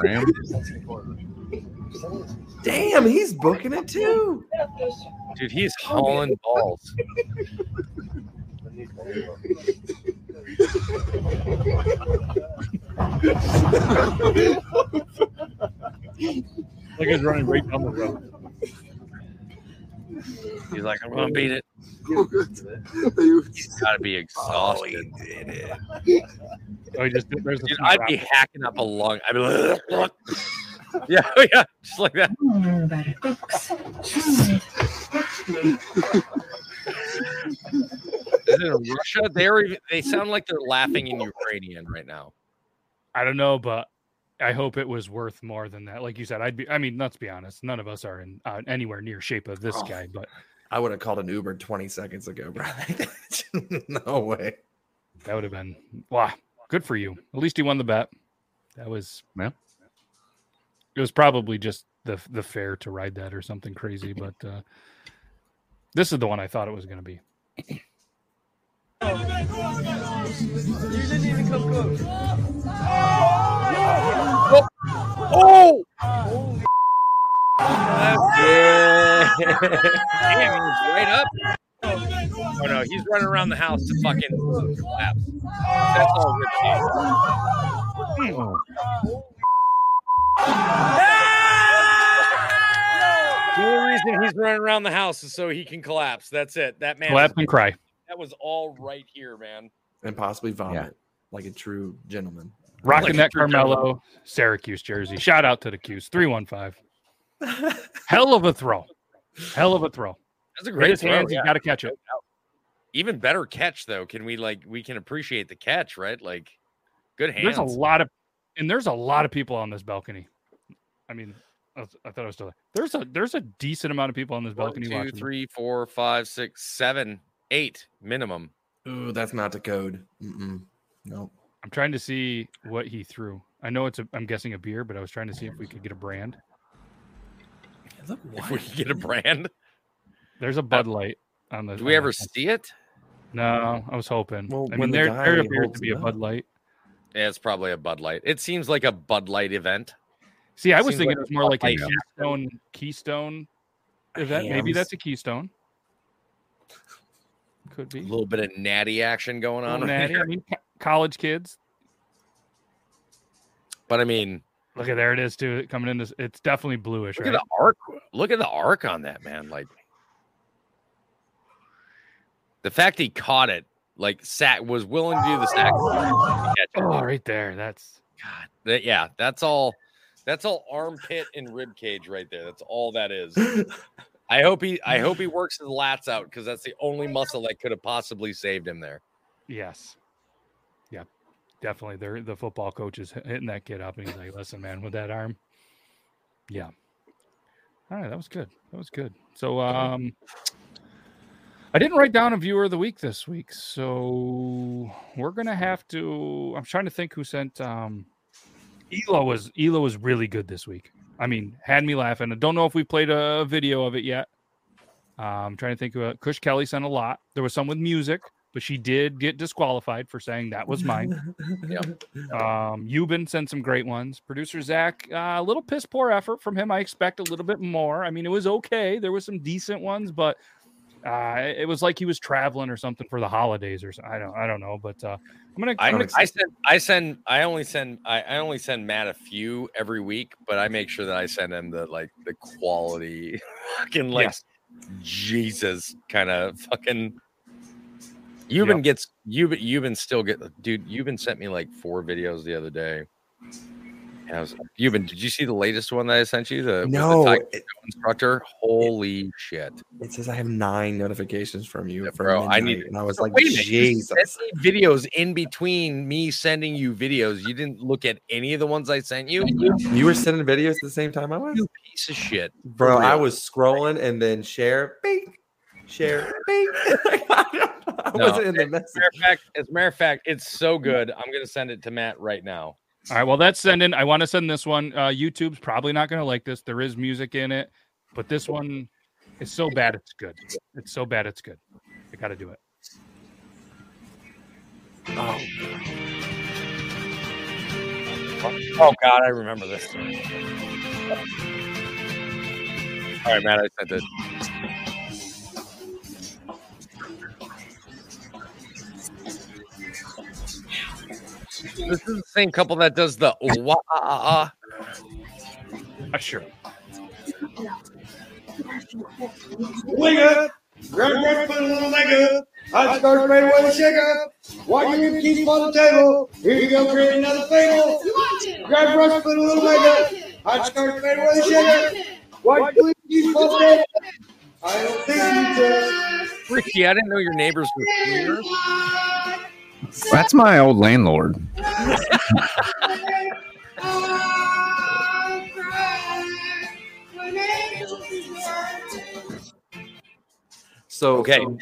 Damn, he's booking it too. Dude, he's hauling balls. Like he's running right down the road. He's like, I'm gonna beat it. He's gotta be exhausted. Oh, he just there's Dude, I'd be hacking up a lung. I'd be like, yeah, yeah, just like that. Is it in Russia? They're they sound like they're laughing in Ukrainian right now. I don't know, but I hope it was worth more than that. Like you said, I'd be. I mean, let's be honest. None of us are in uh, anywhere near shape of this Oh. guy, but I would have called an Uber 20 seconds ago, bro. no way. that would have been wow. Good for you. At least he won the bet. That was Yeah. It was probably just the the fare to ride that or something crazy, but uh, this is the one I thought it was going to be. You didn't even come Oh! Yeah. Damn, he was right up. Oh no, he's running around the house to fucking collapse. That's all Rip The only reason he's running around the house is so he can collapse. That's it. That man. Clap and cry. That was all right here, man. And possibly vomit like a true gentleman. Rocking Like that Carmelo Syracuse jersey. Shout out to the Qs. 315. Hell of a throw. Hell of a throw. That's a With great his throw, hands, yeah. you got to catch it. Even better catch though. Can we like we can appreciate the catch, right? Like good hands. There's a lot of, and there's a lot of people on this balcony. I mean, I, was- I thought I was still there. There's a there's a decent amount of people on this balcony two, watching. three, four, five, six, seven, eight minimum. Ooh, that's not the code. Mm-mm. Nope. I'm trying to see what he threw. I know it's a, I'm guessing a beer, but I was trying to see if we could get a brand. Look, If we can get a brand, There's a uh, Bud Light on the. do we ever see it? No, I was hoping. Well, I when mean, the there guy there appears to be a. Bud Light. Yeah, it's probably a Bud Light. It seems like a Bud Light event. See, I was Seems thinking like it was more like a Keystone Keystone event. Maybe that's a Keystone. Could be A little bit of natty action going on. Little right natty. here. I mean, college kids. But I mean, Look at there it is too. Coming in, this, it's definitely bluish. look Right? at the arc. Look at the arc on that man. Like the fact he caught it, like sat was willing to do the sack. Oh, right there. That's God, that- yeah, that's all. That's all armpit and rib cage right there. That's all that is. I hope he. I hope he works his lats out because that's the only muscle that could have possibly saved him there. yes. Yeah, definitely. They're the football coach is hitting that kid up, and he's like, "Listen, man, with that arm." Yeah. All right, that was good. That was good. So, um, I didn't write down a viewer of the week this week, so we're gonna have to. I'm trying to think who sent. Um, Elo was Elo was really good this week. I mean, had me laughing. I don't know if we played a video of it yet. I'm trying to think. Of, Kush Kelly sent a lot. There was some with music, but she did get disqualified for saying that was mine. Um, Yuban sent some great ones. Producer Zach, uh, a little piss poor effort from him. I expect a little bit more. I mean, it was okay. There was some decent ones, but uh, it was like he was traveling or something for the holidays or something. I don't, I don't know. But uh, I'm gonna, I, I'm gonna I send. I send. I only send. I, I only send Matt a few every week, but I make sure that I send him the like the quality, fucking like. Jesus kind of fucking. Yuban gets Yuban. Yuban still get dude. Yuban sent me like four videos the other day. I was Yuban. Did you see the latest one that I sent you? The No, the it- instructor. Holy shit, It says I have nine notifications from you, from bro! I need. and I was like, wait a minute, you Jesus. videos in between me sending you videos. You didn't look at any of the ones I sent you. You were sending videos at the same time I was, You piece of shit, bro. I was scrolling and then share, bing, share, bing. I No, wasn't in the As a matter of fact, as a matter of fact, it's so good. I'm gonna send it to Matt right now. All right. Well, that's sending. I want to send this one. Uh, YouTube's probably not going to like this. There is music in it, but this one is so bad it's good. It's so bad it's good. I got to do it. Oh, Oh God, I remember this. All right, Matt, I sent it. This is the same couple that does the wah ah, Uh, sure. Wake up! Grab breakfast, put a little makeup. I start straight away with shake up. While you keep on the table, here you go, create another fable. Grab brush, put a little makeup. I start straight away with shake up. While you keep on the table, I don't think you just. Ricky, I didn't know your neighbors were cleaners. That's my old landlord. So Okay. so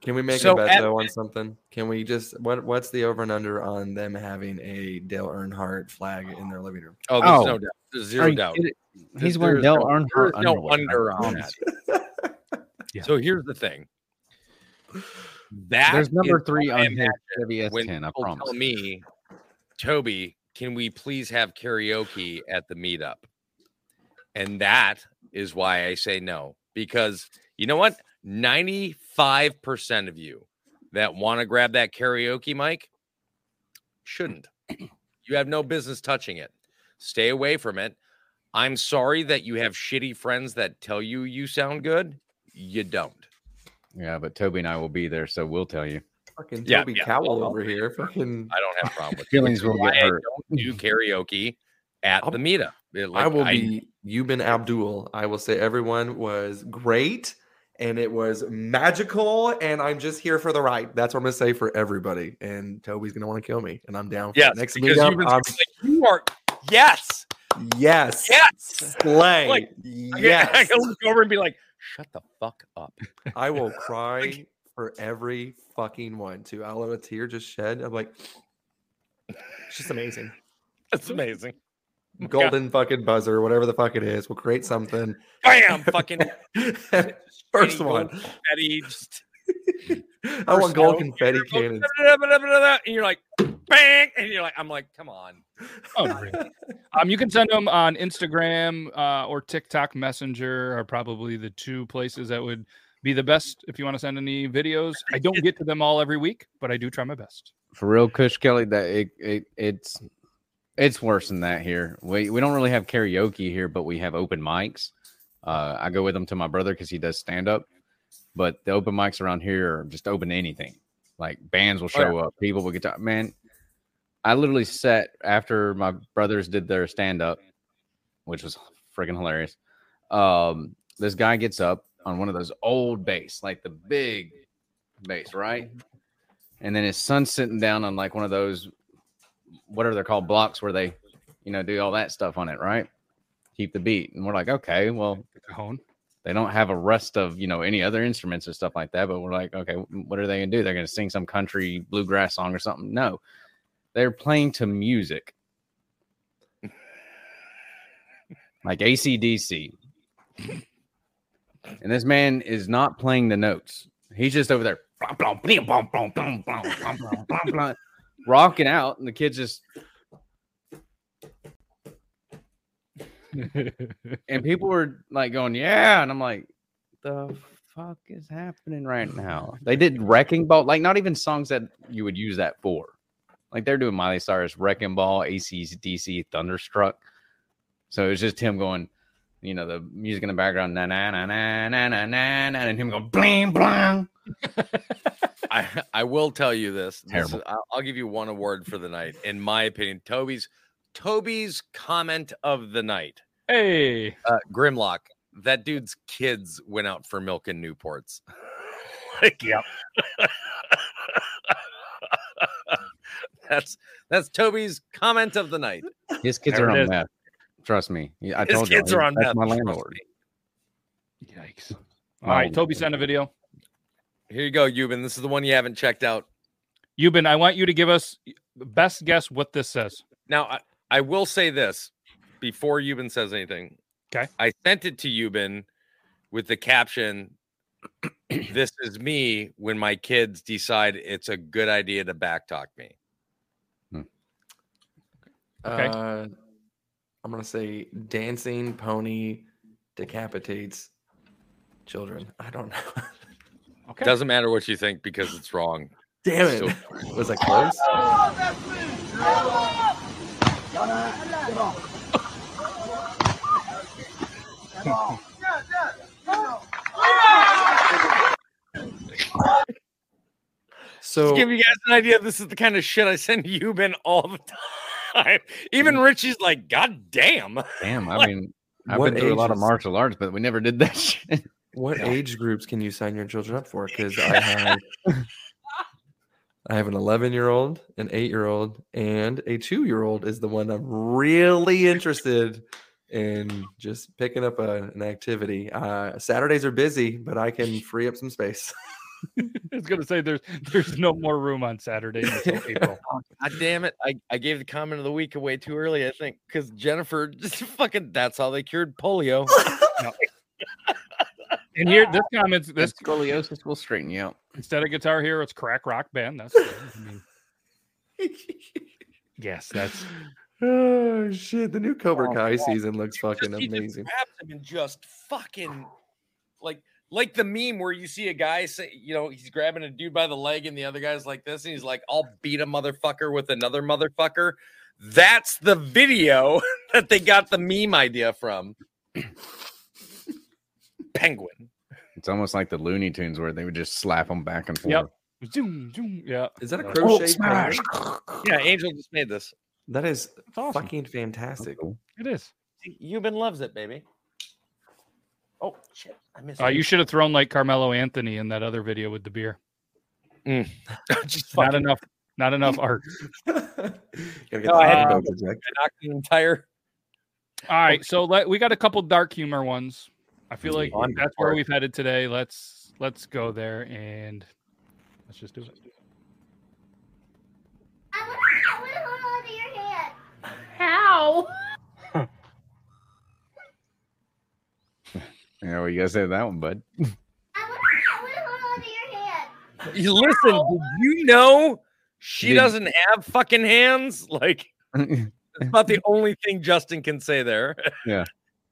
can we make So a bet at- though on something? Can we just what what's the over and under on them having a Dale Earnhardt flag in their living room? Oh, there's Oh. no doubt. There's Are zero doubt. kidding? There's- He's wearing Dale no- Earnhardt no underwear, under on that. Yeah. So here's the thing. That There's number three on his when S10. I promise. Tell me, Toby, can we please have karaoke at the meetup? And that is why I say no. Because you know what? 95% of you that want to grab that karaoke mic shouldn't. You have no business touching it. Stay away from it. I'm sorry that you have shitty friends that tell you you sound good. You don't. Yeah, but Toby and I will be there, so we'll tell you. Fucking Yeah, Toby yeah. Cowell Oh, over here. Fucking I don't have a problem with Feelings will Why get I hurt. don't do karaoke at the meetup. It, like, I will be Yuban Abdul. I will say everyone was great and it was magical. And I'm just here for the ride. That's what I'm gonna say for everybody. And Toby's gonna want to kill me, and I'm down Yeah, next because meetup. you've I'm- like, you are yes, yes, yes, slay, Like, I yes. can, I can look over and be like, shut the fuck up. I will cry for every fucking one too. I'll let a tear just shed. I'm like, it's just amazing. That's amazing. Golden fucking buzzer, whatever the fuck it is. We'll create something. Bam, fucking First one. confetti, just I want gold confetti cannons. and you're like, bang, and you're like, I'm like, come on. Unreal. um, you can send them on Instagram uh, or TikTok Messenger are probably the two places that would be the best if you want to send any videos. I don't get to them all every week, but I do try my best. For real, Kush Kelly, that it, it it's it's worse than that here. We we don't really have karaoke here, but we have open mics. Uh, I go with them to my brother because he does stand up. But the open mics around here are just open to anything. Like bands will Oh, show up, people will get to man. I literally sat after my brothers did their stand up, which was freaking hilarious. Um, this guy gets up on one of those old bass, like the big bass, right? And then his son's sitting down on like one of those, what are they called, blocks where they, you know, do all that stuff on it, right? Keep the beat. And we're like, okay, well. They don't have a rest of you know any other instruments or stuff like that. But we're like, okay, what are they gonna do? They're gonna sing some country bluegrass song or something? No, they're playing to music, like ACDC. and this man is not playing the notes. He's just over there, rocking out, and the kid's just and people were like going, "Yeah," and I'm like, "The fuck is happening right now?" They did Wrecking Ball, like not even songs that you would use that for. Like they're doing Miley Cyrus, Wrecking Ball, ACDC, Thunderstruck. So it was just him going, you know, the music in the background, na na na na na na na, na, and him going, bling bling. I I will tell you this. this is- I'll, I'll give you one award for the night, in my opinion. Toby's Toby's comment of the night. Hey, uh, Grimlock. That dude's kids went out for milk in Newports. like, yep. that's that's Toby's comment of the night. His kids There are on is. meth. Trust me. Yeah, I His told you. kids are on That's meth, my landlord. Yikes. All right, Oh. Toby sent a video. Here you go, Yuban. This is the one you haven't checked out. Yuban, I want you to give us best guess what this says. Now, I, I will say this before Yuban says anything. Okay. I sent it to Yuban with the caption, This is me when my kids decide it's a good idea to backtalk me. Okay. Uh, I'm gonna say dancing pony decapitates children. I don't know. Okay. Doesn't matter what you think because it's wrong. Damn it! So- Was I close? So to give you guys an idea, this is the kind of shit I send Yuban all the time. Even mm. Richie's like, God damn. Damn, I Like, mean, I've been through a lot of martial arts, but we never did that shit. What age groups can you sign your children up for? Because I have, I have an 11 year old, an eight year old, and a two year old is the one I'm really interested in just picking up a, an activity. Uh, Saturdays are busy, but I can free up some space. I was gonna say there's there's no more room on Saturday until April. God damn it. I, I gave the comment of the week away too early, I think, because Jennifer just fucking that's how they cured polio. And here, this comments This this scoliosis will straighten you out. Instead of Guitar Hero, it's crack rock band. That's good. I mean, yes, that's oh shit! The new Cobra Oh, Kai season looks fucking Just- he just amazing. grabs him and just fucking like like the meme where you see a guy say, you know, he's grabbing a dude by the leg and the other guy's like this, and he's like, I'll beat a motherfucker with another motherfucker. That's the video that they got the meme idea from. Penguin. It's almost like the Looney Tunes where they would just slap them back and forth. Yep. Zoom, zoom. Yeah. Is that a Uh, crochet smash. Yeah, Angel just made this. That is awesome. fucking fantastic. It is. Yuban loves it, baby. Oh shit! I missed. Uh, you should have thrown like Carmelo Anthony in that other video with the beer. Just not enough. Not enough art. Gotta get No, I had auto to- knocked the entire. All right, so let, we got a couple dark humor ones. I feel like On that's where we've headed today. Let's let's go there and let's just do it. I want to hold onto your hand. How? Yeah, well, you guys said that one, bud. You listen. Did you know she Did- doesn't have fucking hands? Like it's about the only thing Justin can say there. yeah.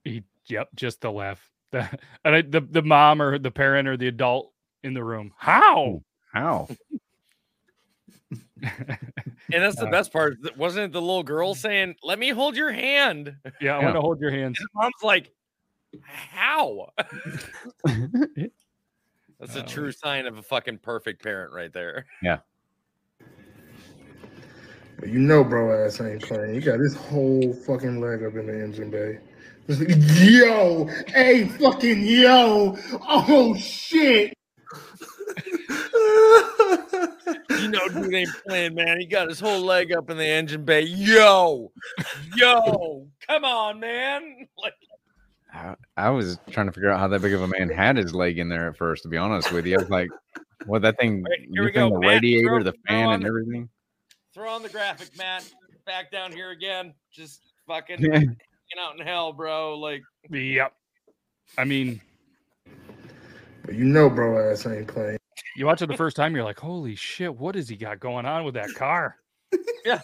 He, yep, just the laugh. The, and I, the the mom or the parent or the adult in the room. How? How? And that's the uh, best part. Wasn't it the little girl saying, "Let me hold your hand"? Yeah, I Yeah. want to hold your hands. Mom's like, "How?" That's a oh. true sign of a fucking perfect parent right there. Yeah. But you know, bro, ass ain't playing. He got his whole fucking leg up in the engine bay. Just like, Yo, hey, fucking yo, oh shit. You know, dude ain't playing, man. He got his whole leg up in the engine bay. Yo, yo, come on, man. Like, I, I was trying to figure out how that big of a man had his leg in there at first. To be honest with you, I was like, "What that thing? Right, here you we think go, The Matt, radiator, throw- the fan, and the- everything." throw on the graphic, Matt. Back down here again. Just fucking hanging out in hell, bro. Like, Yep. I mean, But you know, bro, ass ain't playing. you watch it the first time, you're like, "Holy shit! What has he got going on with that car?" yeah.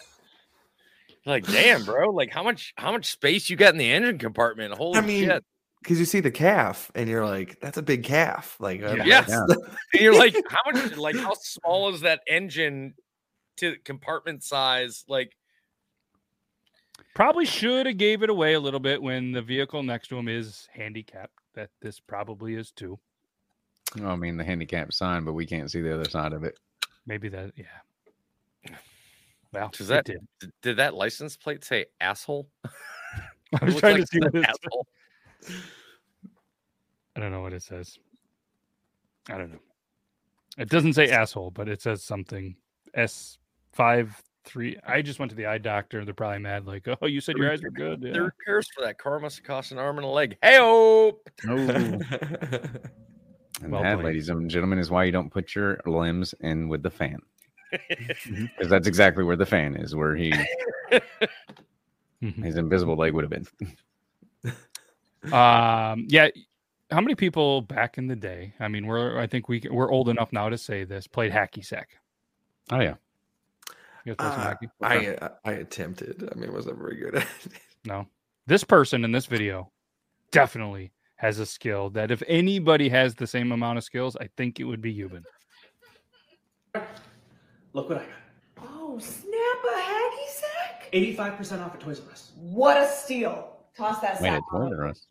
Like, damn, bro. Like, how much how much space you got in the engine compartment? Holy I mean, shit. because you see the calf and you're like, that's a big calf. Like, uh, Yes. that's- And you're like, how much like how small is that engine to compartment size? Like, Probably should have gave it away a little bit when the vehicle next to him is handicapped. That this probably is too. Well, I mean, the handicap sign, but we can't see the other side of it. Maybe that. Yeah. Well, does that did. did. did that license plate say asshole? I was trying like to see it what asshole. I don't know what it says. I don't know. It doesn't say asshole, but it says something. S five three. I just went to the eye doctor. They're probably mad. Like, oh, you said your eyes were good. The Yeah. repairs for that car must have cost an arm and a leg. Hey oh And Well that, played. ladies and gentlemen, is why you don't put your limbs in with the fan. Because that's exactly where the fan is, where he his invisible leg would have been. Um. Yeah. How many people back in the day? I mean, we're I think we we're old enough now to say this. Played hacky sack. Oh yeah. You guys play some Uh, hacky? I uh, I attempted. I mean, wasn't very good at it. No. This person in this video definitely has a skill that if anybody has the same amount of skills, I think it would be Yuban. Look what I got. Oh, snap a hacky sack? 85% off at Toys R Us. What a steal. Toss that Wait, sack. Toys R Us.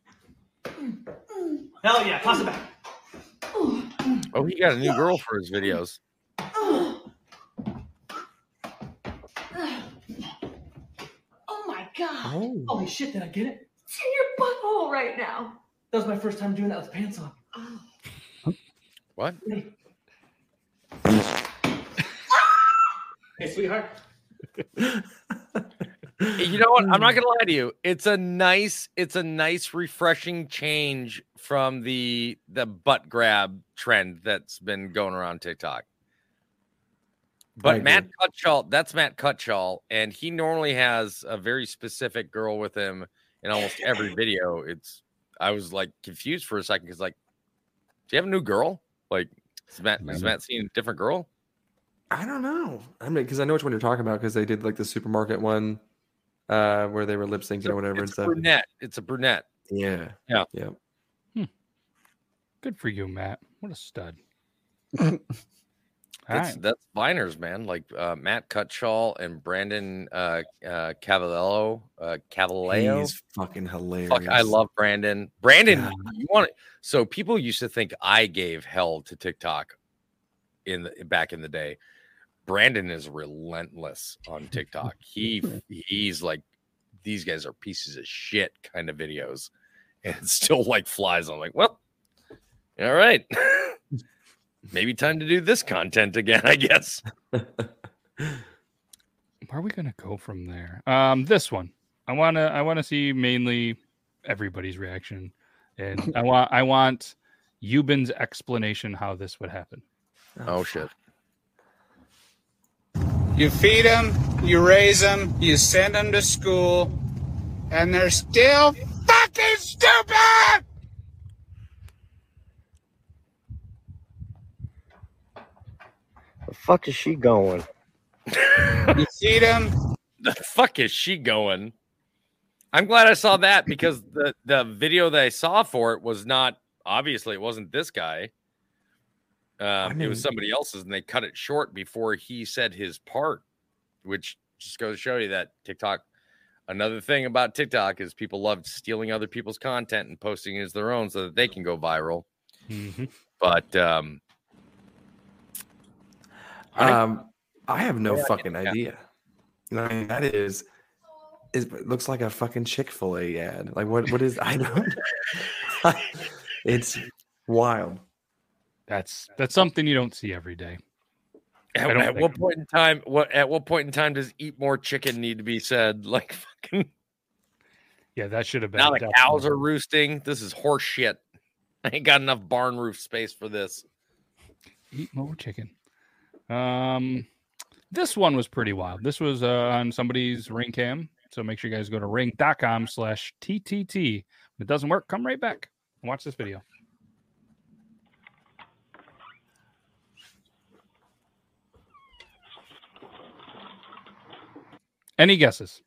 Hell yeah, toss it back. Oh, he got a new girl for his videos. Oh my god. Oh. Holy shit, did I get it? It's in your butthole right now. That was my first time doing that with pants on. Oh. What? Hey, sweetheart. You know what? I'm not hmm. gonna lie to you. It's a nice, it's a nice, refreshing change from the the butt grab trend that's been going around TikTok. But. Matt Cutshall, that's Matt Cutshall, and he normally has a very specific girl with him in almost every video. It's I was like confused for a second because like, do you have a new girl? Like, is Matt is Matt seeing a different girl? I don't know. I mean, because I know which one you're talking about because they did like the supermarket one uh where they were lip syncing or whatever It's a brunette. It's a brunette. Yeah. Yeah. Yeah. Good for you, Matt. What a stud. That's right. that's Viners, man. Like uh, Matt Cutshall and Brandon uh, uh, Calvillo. Uh, Calvillo. He's fucking hilarious. Fuck, I love Brandon. Brandon, Yeah. you want it? So people used to think I gave hell to TikTok in the back in the day. Brandon is relentless on TikTok. He he's like these guys are pieces of shit kind of videos, and still like flies. I'm like, well, all right, maybe time to do this content again. I guess. Where are we gonna go from there? Um, this one. I wanna I wanna see mainly everybody's reaction, and I want I want Yuban's explanation how this would happen. Oh shit. You feed them, you raise them, you send them to school, and they're still fucking stupid! Fuck is she going? you see them. The fuck is she going? I'm glad I saw that because the the video that I saw for it was not obviously it wasn't this guy. Um, it was somebody else's, and they cut it short before he said his part, which just goes to show you that TikTok. Another thing about TikTok is people love stealing other people's content and posting it as their own so that they can go viral. But um, Um, I have no fucking idea. You know, I mean, that is, is it looks like a fucking Chick Fil A ad. Like what? What is? I don't. it's wild. That's that's something you don't see every day. at, at what point in time? What at what point in time does "eat more chicken" need to be said? Like fucking Yeah, that should have been now the definitely- cows are roosting. This is horse shit. I ain't got enough barn roof space for this. Eat more chicken. Um, this one was pretty wild. This was uh, on somebody's ring cam. So make sure you guys go to ring.com slash TTT. If it doesn't work, come right back and watch this video. Any guesses?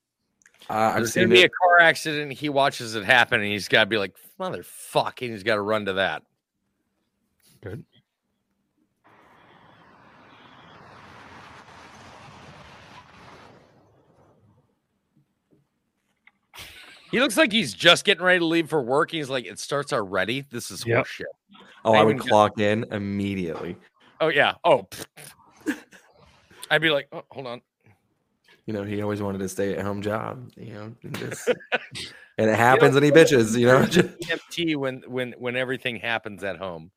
Uh, There's gonna be a car accident. He watches it happen, and he's got to be like, motherfucking, he's got to run to that. Good. He looks like he's just getting ready to leave for work. He's like, "It starts already. This is Yep. horse shit." Oh, I would even got- clock in immediately. Oh yeah. Oh. I'd be like, oh, "Hold on." You know, he always wanted a stay at home job. You know, and, this, and it happens, and he bitches. You know, EMT when when when everything happens at home.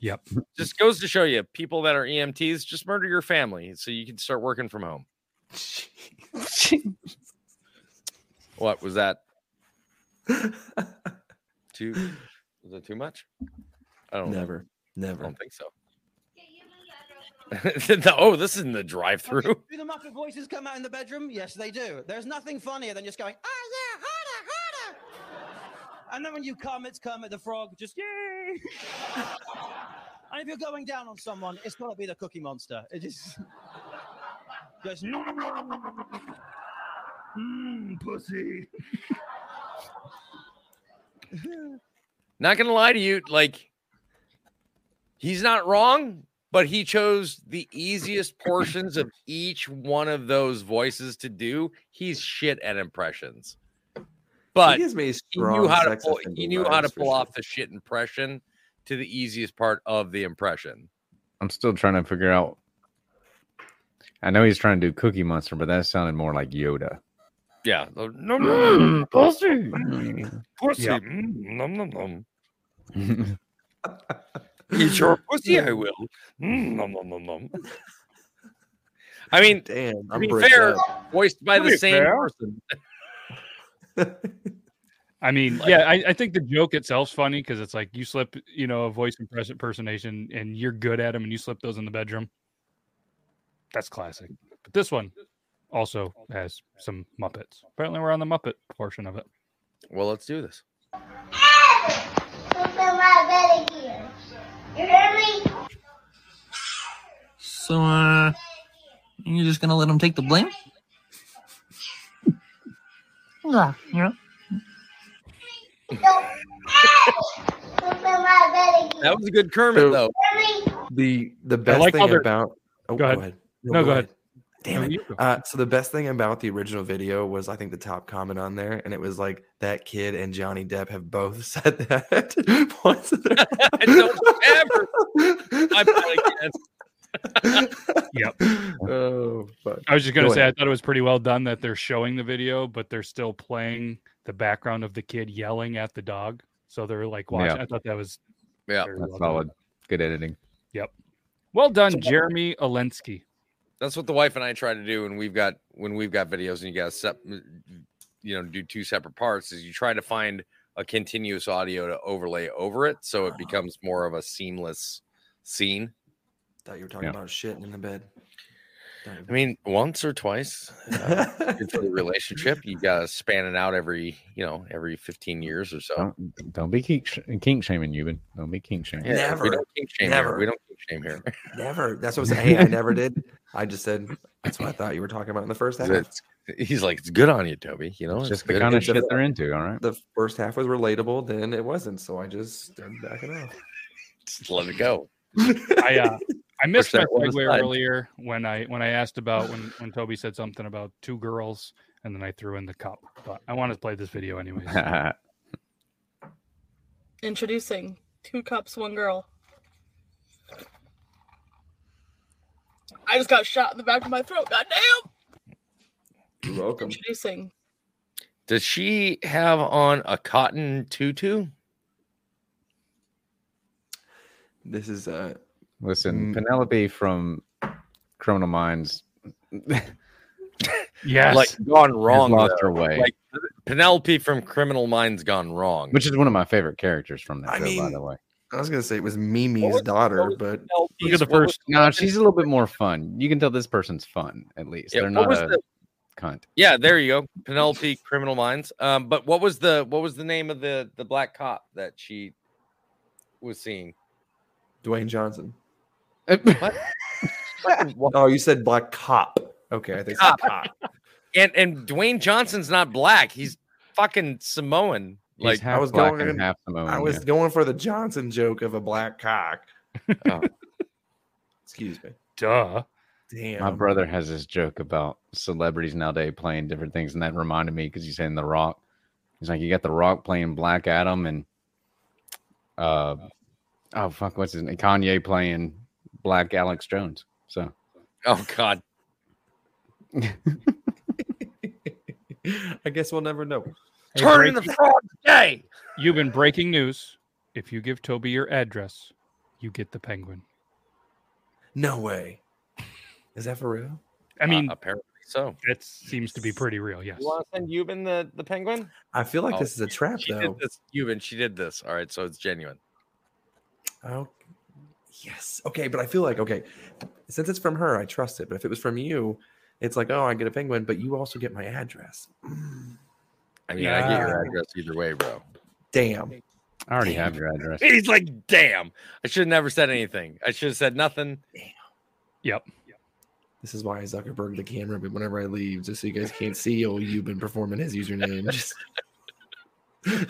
Yep. Just goes to show you, people that are EMTs, just murder your family so you can start working from home. what was that? too was it too much? I don't know. never, never. I don't think so. The- oh, this is in the drive-through. Do the Muppet voices come out in the bedroom? Yes, they do. There's nothing funnier than just going, oh yeah, harder, harder. And then when you come, it's Kermit the Frog, just yay. and if you're going down on someone, it's got to be the Cookie Monster. It just goes, Mm, pussy. Not gonna lie to you, like he's not wrong, but he chose the easiest portions of each one of those voices to do. He's shit at impressions. But gives me he knew how to pull he knew how to vibes for pull sure. off the shit impression to the easiest part of the impression. I'm still trying to figure out. I know he's trying to do Cookie Monster, but that sounded more like Yoda. Yeah. No, no, no, no. pussy. Pussy. Yep. Mm, nom, nom, nom. Eat your pussy, I will. Mm, nom, nom, nom, nom. I mean, damn, to I'm be fair, up. voiced by To the same fair. person. I mean, yeah, I, I think the joke itself's funny because it's like you slip, you know, a voice impersonation and you're good at them and you slip those in the bedroom. That's classic. But this one also has some Muppets. Apparently, we're on the Muppet portion of it. Well, let's do this. You hear me? So, uh, you're just gonna let him take the blame? Yeah, yeah. That was a good Kermit, So- though. The the best like thing they're- about oh, Go ahead. No, No, go ahead. Damn it. Uh, so the best thing about the original video was I think the top comment on there, and it was like that kid and Johnny Depp have both said that once. in Don't ever. I'm not. Yep. Oh, fuck. I was just gonna Go say I thought it was pretty well done that they're showing the video, but they're still playing the background of the kid yelling at the dog. So they're like watching. Yeah. I thought that was Yeah. That's well done. solid. Good editing. Yep. Well done, Jeremy Olensky. That's what the wife and I try to do when we've got when we've got videos and you got sep- you know do two separate parts is you try to find a continuous audio to overlay over it so it uh-huh. becomes more of a seamless scene. Thought you were talking Yeah. about shitting in the bed. I mean, once or twice uh, good for the relationship. You got to span it out every you know every fifteen years or so. Don't, don't be kink, sh- kink shaming, Yuban. Don't be kink shaming. Yeah, we Never. don't kink shame Never. here. We don't kink shame here. Never. That's what I was saying. Hey, I never did. I just said that's what I thought you were talking about in the first half. It's- he's like, it's good on you, Toby. You know, It's it's just the kind of It's the- shit they're into. All right. The first half was relatable, then it wasn't. So I just started backing off. Just let it go. I uh, I missed my that segue earlier when I when I asked about when when Toby said something about two girls and then I threw in the cup. But I wanted to play this video anyways. Introducing two cups, one girl. I just got shot in the back of my throat. God damn! You're welcome. Introducing. Does she have on a cotton tutu? This is uh Listen, Mm. Penelope from Criminal Minds. Yes. Like gone wrong. lost though. her way. Like Penelope from Criminal Minds gone wrong. which is one of my favorite characters from that I show, by the way. I was gonna say it was Mimi's was- daughter, was but Penelope's- Look at the first- No, she's a little bit more fun. You can tell this person's fun, at least. Yeah, They're not a the- cunt. Yeah, there you go. Penelope Criminal Minds. Um, but what was the what was the name of the the black cop that she was seeing? Dwayne Johnson. What? Oh, you said black cop. Okay, I think Cop. cop. And and Dwayne Johnson's not black. He's fucking Samoan. He's Like half I was black going- and half Samoan. I was yeah. going for the Johnson joke of a black cock. Oh. Excuse me. Duh. Damn. My brother has this joke about celebrities nowadays playing different things, and that reminded me because he's saying The Rock. He's like, you got The Rock playing Black Adam, and uh, oh fuck, what's his name? Kanye playing Black Alex Jones. So oh god. I guess we'll never know. Hey, Turn in the breaking- frog day. You've been breaking news. If you give Toby your address, you get the penguin. No way. Is that for real? I mean, Uh, apparently so. it seems to be pretty real. Yes. You want to send Yuban the the penguin? I feel like Oh, this is a trap She though. did this. Yuban, she did this. All right, so it's genuine. Oh, yes. Okay, but I feel like okay, since it's from her, I trust it. But if it was from you, it's like, oh, I get a penguin, but you also get my address. I mean, I get your address either way, bro. Damn. I already have your address. He's like, damn. I should have never said anything. I should have said nothing. Damn. Yep. This is why I Zuckerberg the camera, but whenever I leave, just so you guys can't see, oh, you've been performing his username. Just I'm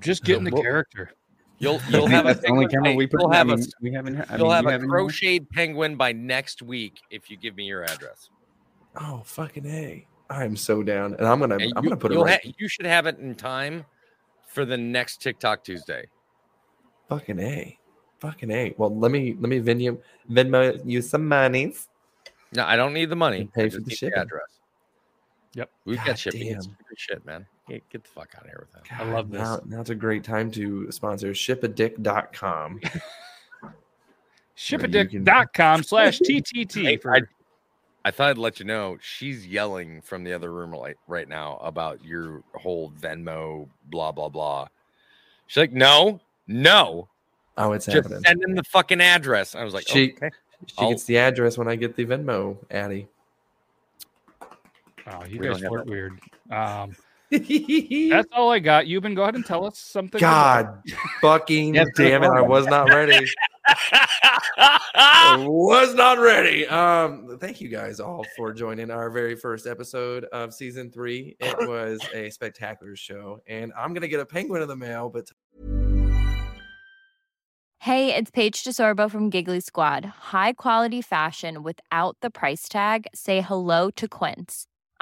just getting the Well, character. You'll you'll have a only camera hey, we put. You'll I have a we haven't. I you'll mean, have you a haven't- crocheted penguin by next week if you give me your address. oh fucking a. I'm so down, and I'm gonna And I'm you, gonna put it you'll right. ha- you should have it in time for the next TikTok Tuesday. Fucking a, fucking a. Well, let me let me Venmo Venmo you some monies. No, I don't need the money. And pay for just the need shipping. address. Yep. We've God got shipping. It's shit, man. Get, get the fuck out of here with that. I love this. Now, now it's a great time to sponsor shipadick.com. Shipadick.com slash Hey, TTT. For, I, I thought I'd let you know she's yelling from the other room right, right now about your whole Venmo, blah, blah, blah. She's like, no, no, Oh, it's just happening. send in the fucking address. I was like, She- okay. She I'll- gets the address when I get the Venmo, Addie. oh, you We guys don't flirt weird. Um, that's all I got. You've been go ahead and tell us something. God fucking Yes, damn it. I was not ready. I was not ready. Um, thank you guys all for joining our very first episode of season three. It was a spectacular show, and I'm gonna get a penguin in the mail, but Hey, it's Paige DeSorbo from Giggly Squad. High quality fashion without the price tag. Say hello to Quince.